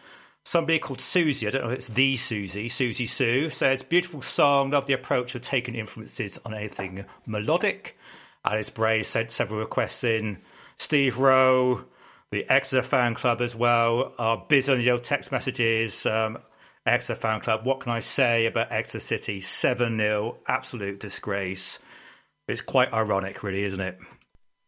Somebody called Susie, I don't know if it's the Susie, Susie Sue, says, Beautiful song, love the approach of taking influences on anything melodic. Alice Bray sent several requests in. Steve Rowe, the Exeter Fan Club as well, are busy on the old text messages. Um, Exeter Fan Club, what can I say about Exeter City? 7 0, absolute disgrace. It's quite ironic, really, isn't it?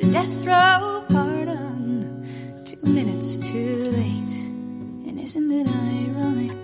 to death row pardon. Two minutes too late, and isn't it ironic?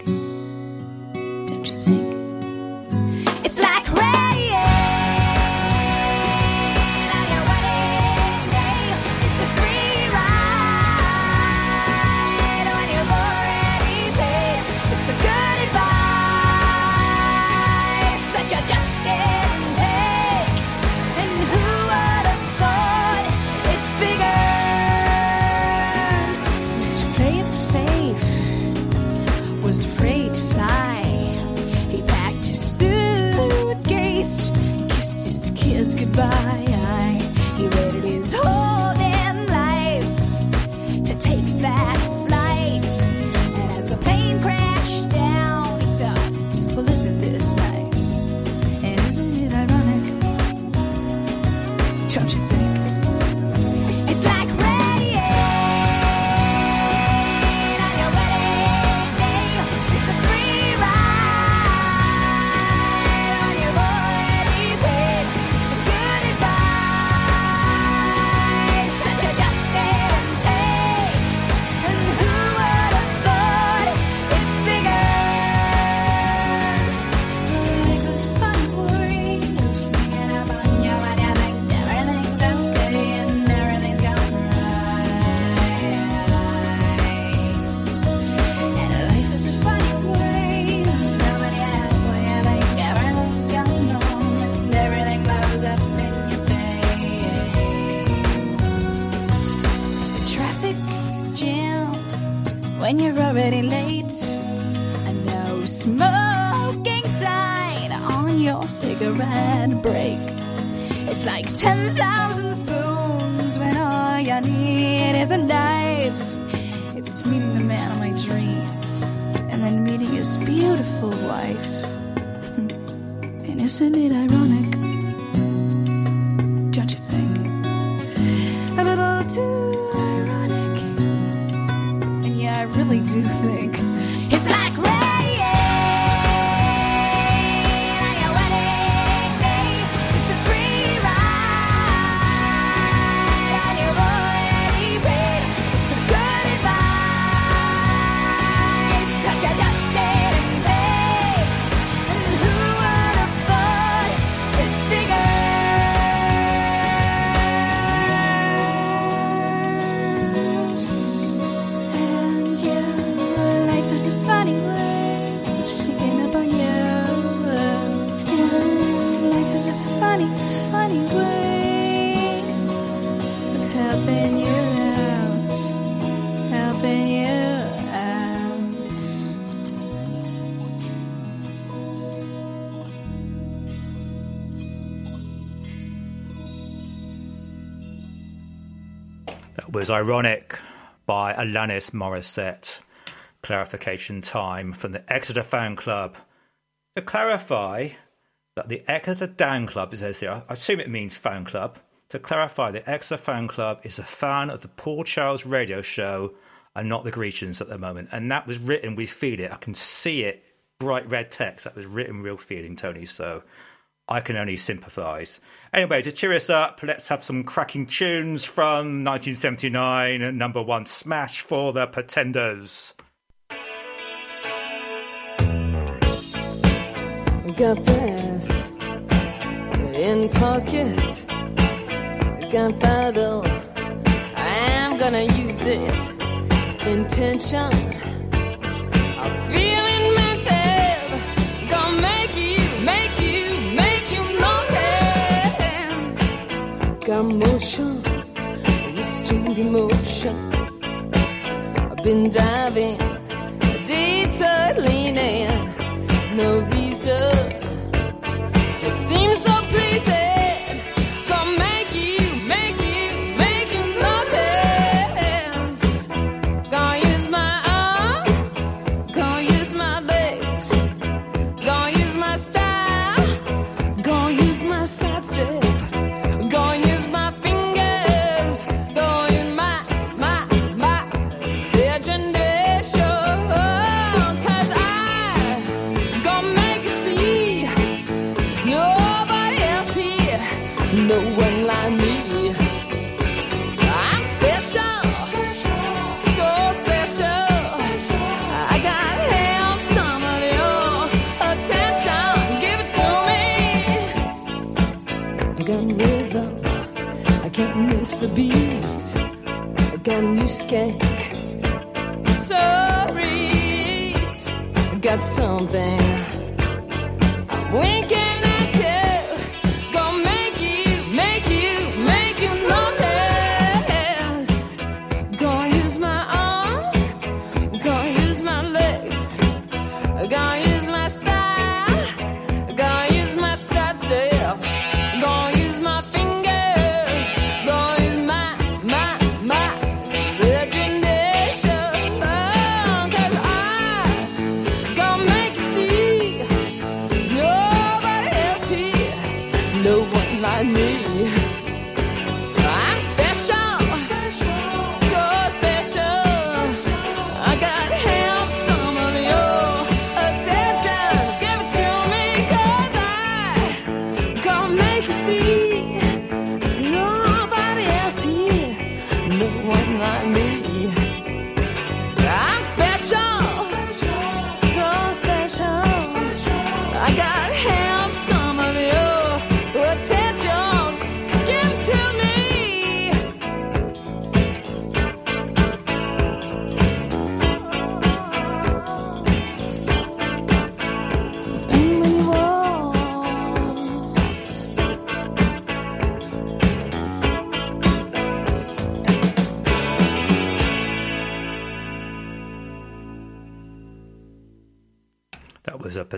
Like 10,000 spoons when all you need is a knife. It's meeting the man of my dreams and then meeting his beautiful wife. Hmm. And isn't it ironic? Don't you think? A little too ironic. And yeah, I really do think Ironic by Alanis Morissette. Clarification time from the Exeter Fan Club. To clarify that the Exeter Dan Club, it says here, I assume it means fan club. To clarify, the Exeter Fan Club is a fan of the Paul Charles radio show and not the Grecians at the moment. And that was written with feeling. I can see it, bright red text. That was written real feeling, Tony. So I can only sympathise. Anyway, to cheer us up, let's have some cracking tunes from 1979 number one smash for the Pretenders. Got this in pocket. Gunpowder. I'm gonna use it. Intention. Got motion, restrained emotion. I've been diving, detour leaning. No reason, just seems so pleasing. A beat. Got new skank, sorry. Got something. I'm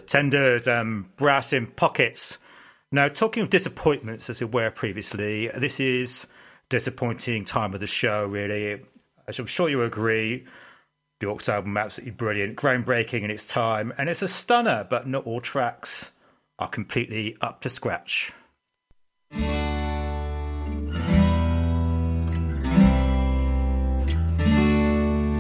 Pretenders and um, Brass in Pockets. Now, talking of disappointments, as we were previously, this is disappointing time of the show, really. As I'm sure you agree, Bjork's album absolutely brilliant, groundbreaking in its time, and it's a stunner, but not all tracks are completely up to scratch.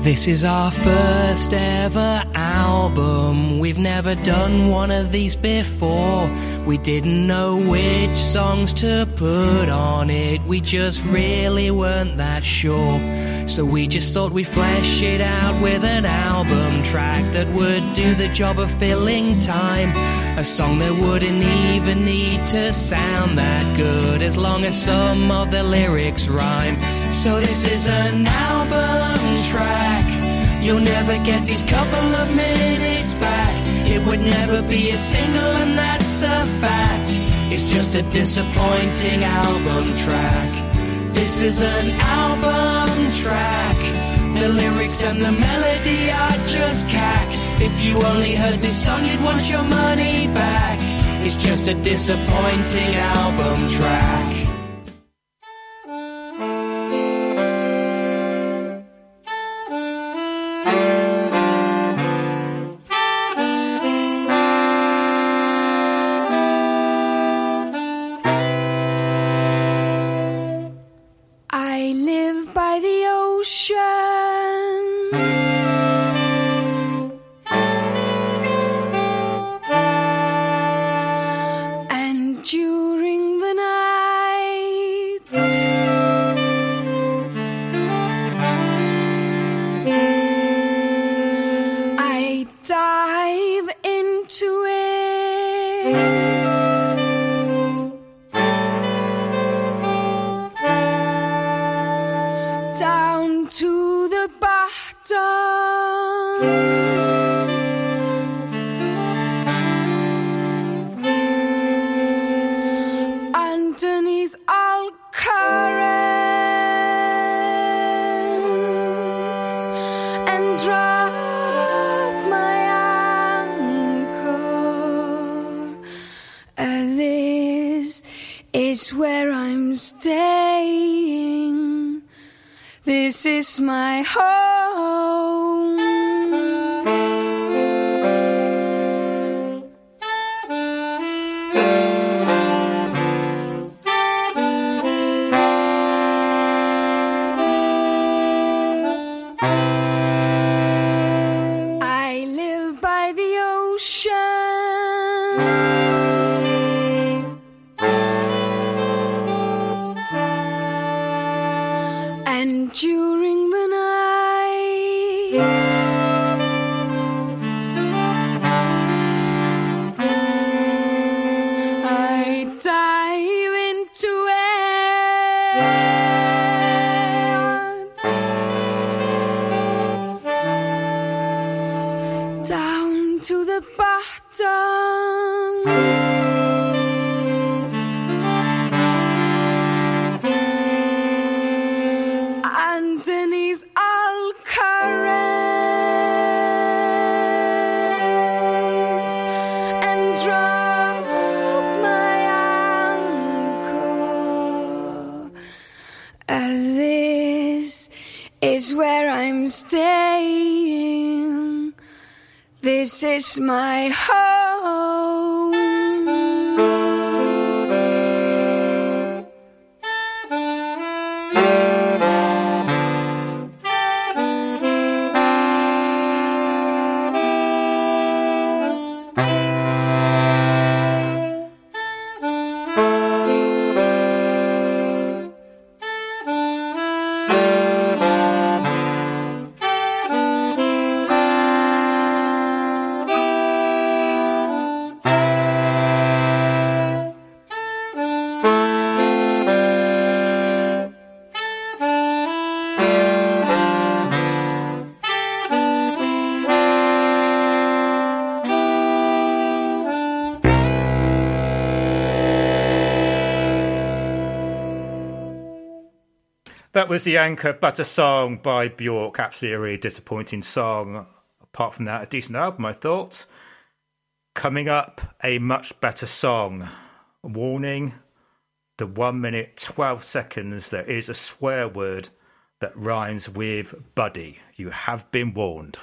This is our first ever album. We've never done one of these before. We didn't know which songs to put on it. We just really weren't that sure. So we just thought we'd flesh it out with an album track that would do the job of filling time. A song that wouldn't even need to sound that good as long as some of the lyrics rhyme. So this is an album track. You'll never get these couple of minutes back. It would never be a single, and that's a fact. It's just a disappointing album track. This is an album track. The lyrics and the melody are just cack. If you only heard this song, you'd want your money back. It's just a disappointing album track. Where I'm staying. This is my home. Is where I'm staying. This is my home. was the anchor, but a song by Bjork. Absolutely a really disappointing song. Apart from that, a decent album, I thought. Coming up, a much better song. Warning the one minute, 12 seconds, there is a swear word that rhymes with buddy. You have been warned.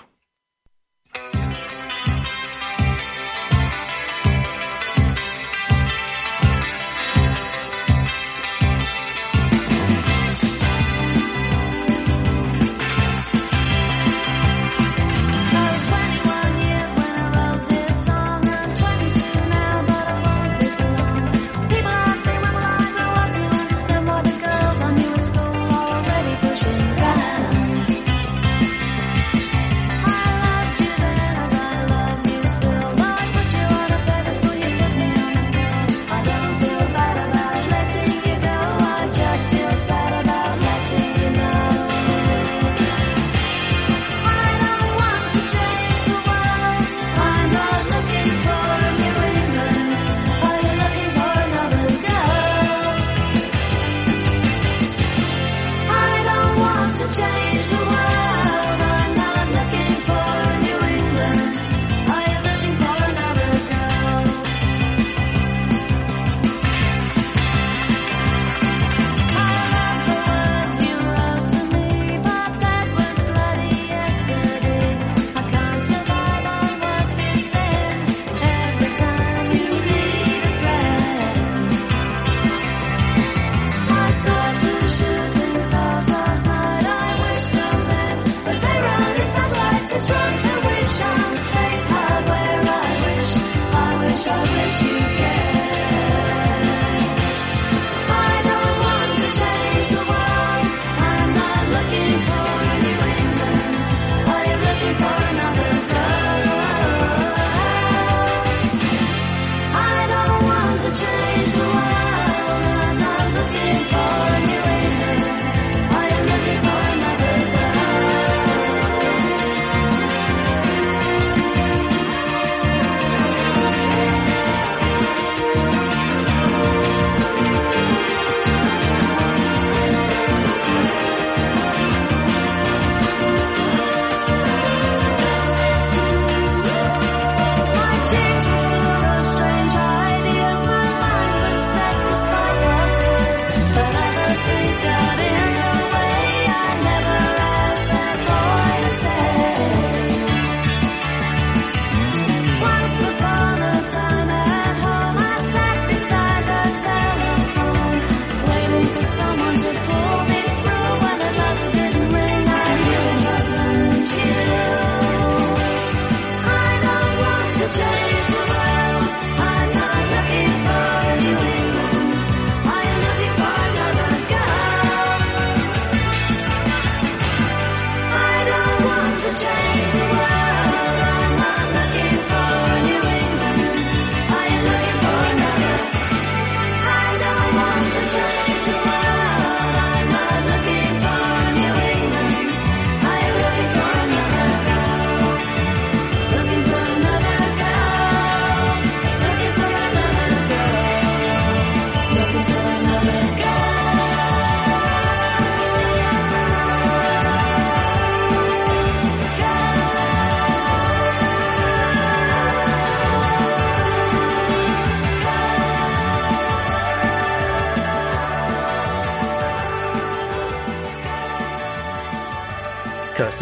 Sometimes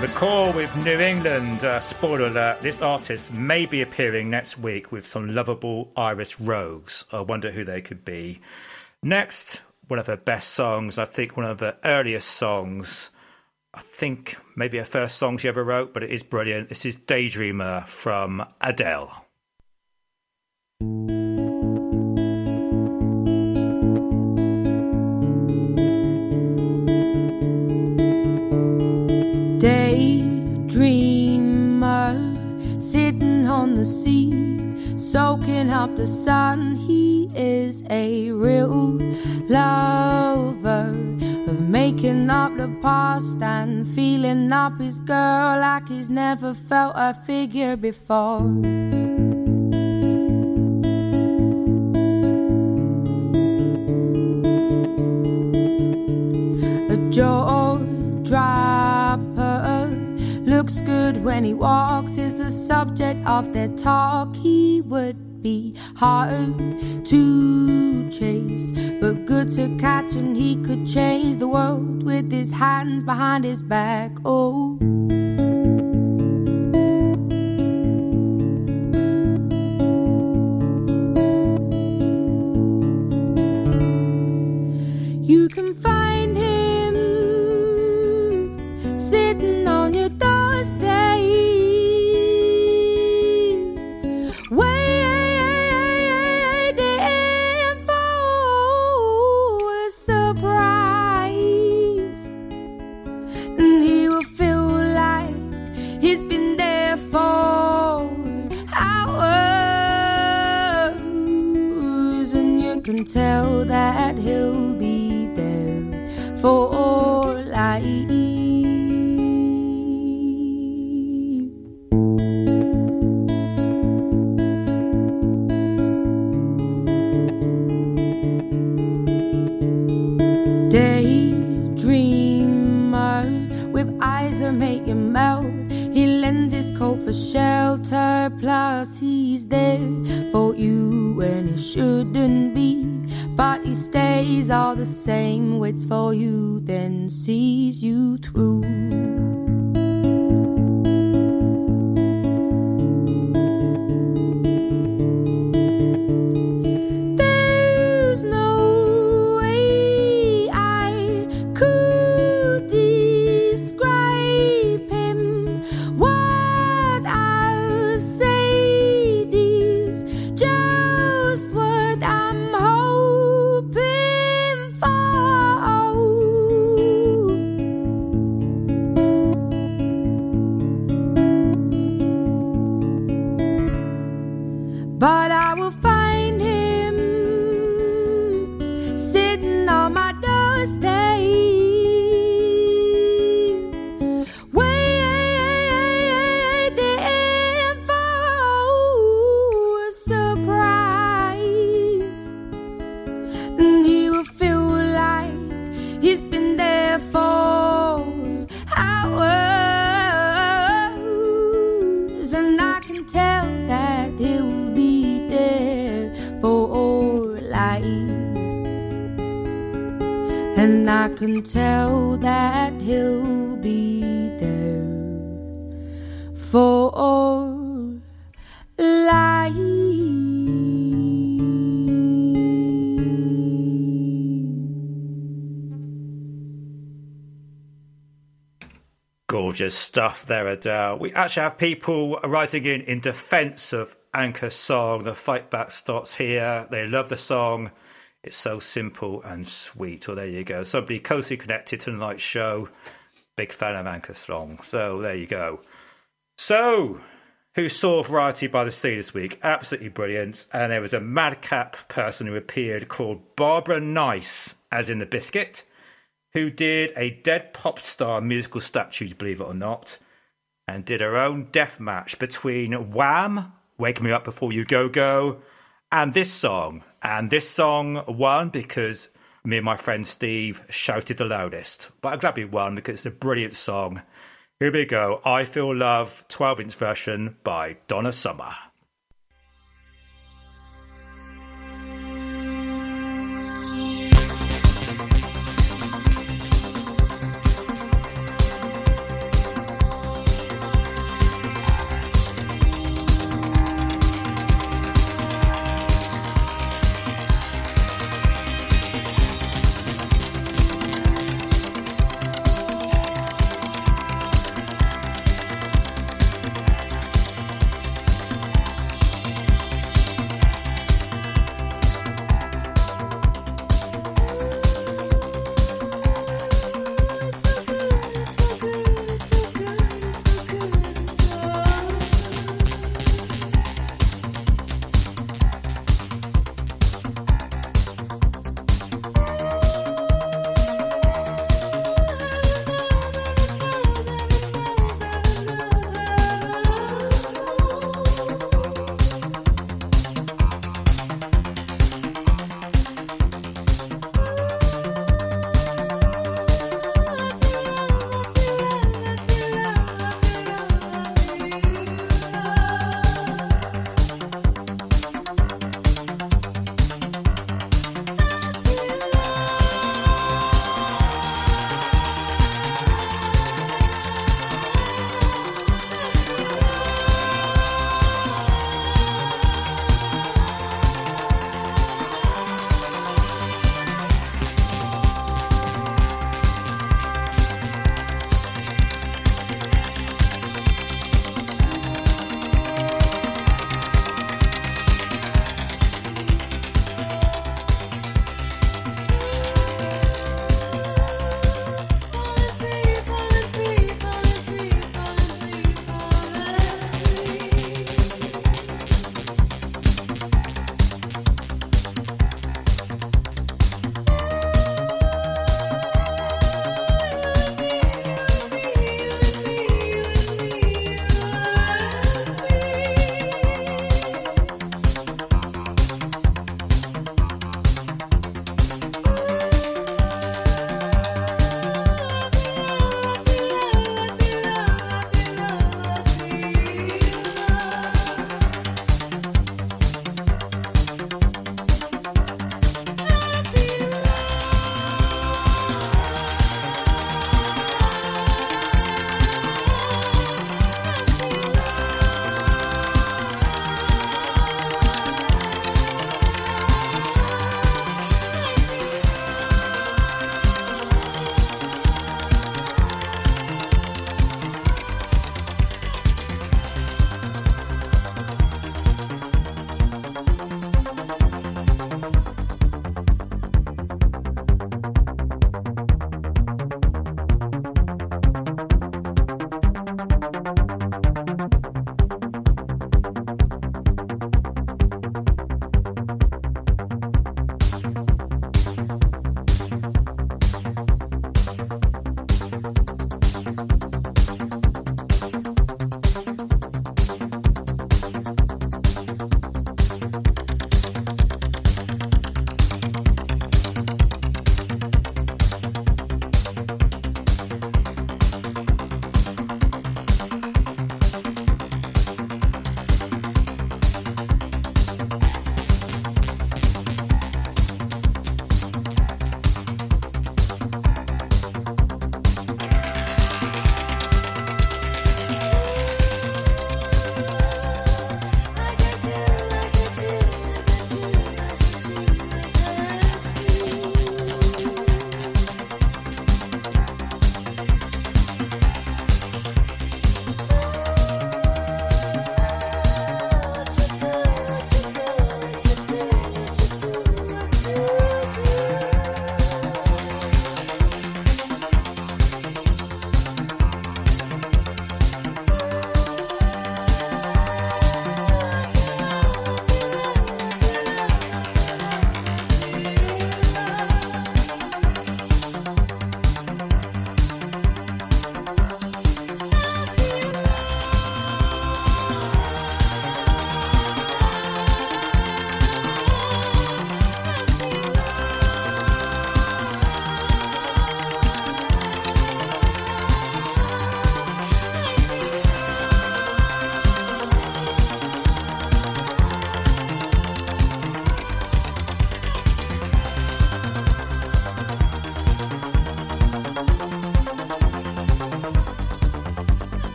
the call with New England. Uh, spoiler alert, this artist may be appearing next week with some lovable Irish rogues. I wonder who they could be. Next, one of her best songs, I think one of her earliest songs. I think maybe her first song she ever wrote, but it is brilliant. This is Daydreamer from Adele. the sea, soaking up the sun. He is a real lover of making up the past and feeling up his girl like he's never felt a figure before. A joy drive looks good when he walks is the subject of their talk. He would be hard to chase, but good to catch, and he could change the world with his hands behind his back. Oh. Stuff there, Adele. Uh, we actually have people writing in in defence of Anchor's song. The fight back starts here. They love the song. It's so simple and sweet. Well, there you go. Somebody closely connected to tonight's show. Big fan of Anchor's song. So there you go. So, who saw Variety by the Sea this week? Absolutely brilliant. And there was a madcap person who appeared called Barbara Nice, as in the biscuit who did a dead pop star musical statues, believe it or not, and did her own death match between Wham, Wake Me Up Before You Go Go, and this song. And this song won because me and my friend Steve shouted the loudest. But I'm glad we won because it's a brilliant song. Here we go I Feel Love 12 inch version by Donna Summer.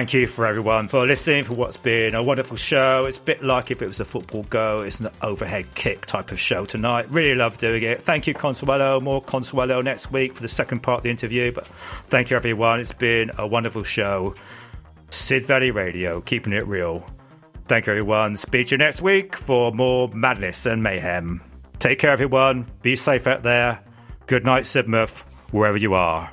Thank you for everyone for listening for what's been a wonderful show. It's a bit like if it was a football go, it's an overhead kick type of show tonight. Really love doing it. Thank you, Consuelo. More Consuelo next week for the second part of the interview. But thank you, everyone. It's been a wonderful show. Sid Valley Radio, keeping it real. Thank you, everyone. Speak to you next week for more madness and mayhem. Take care, everyone. Be safe out there. Good night, Sidmouth, wherever you are.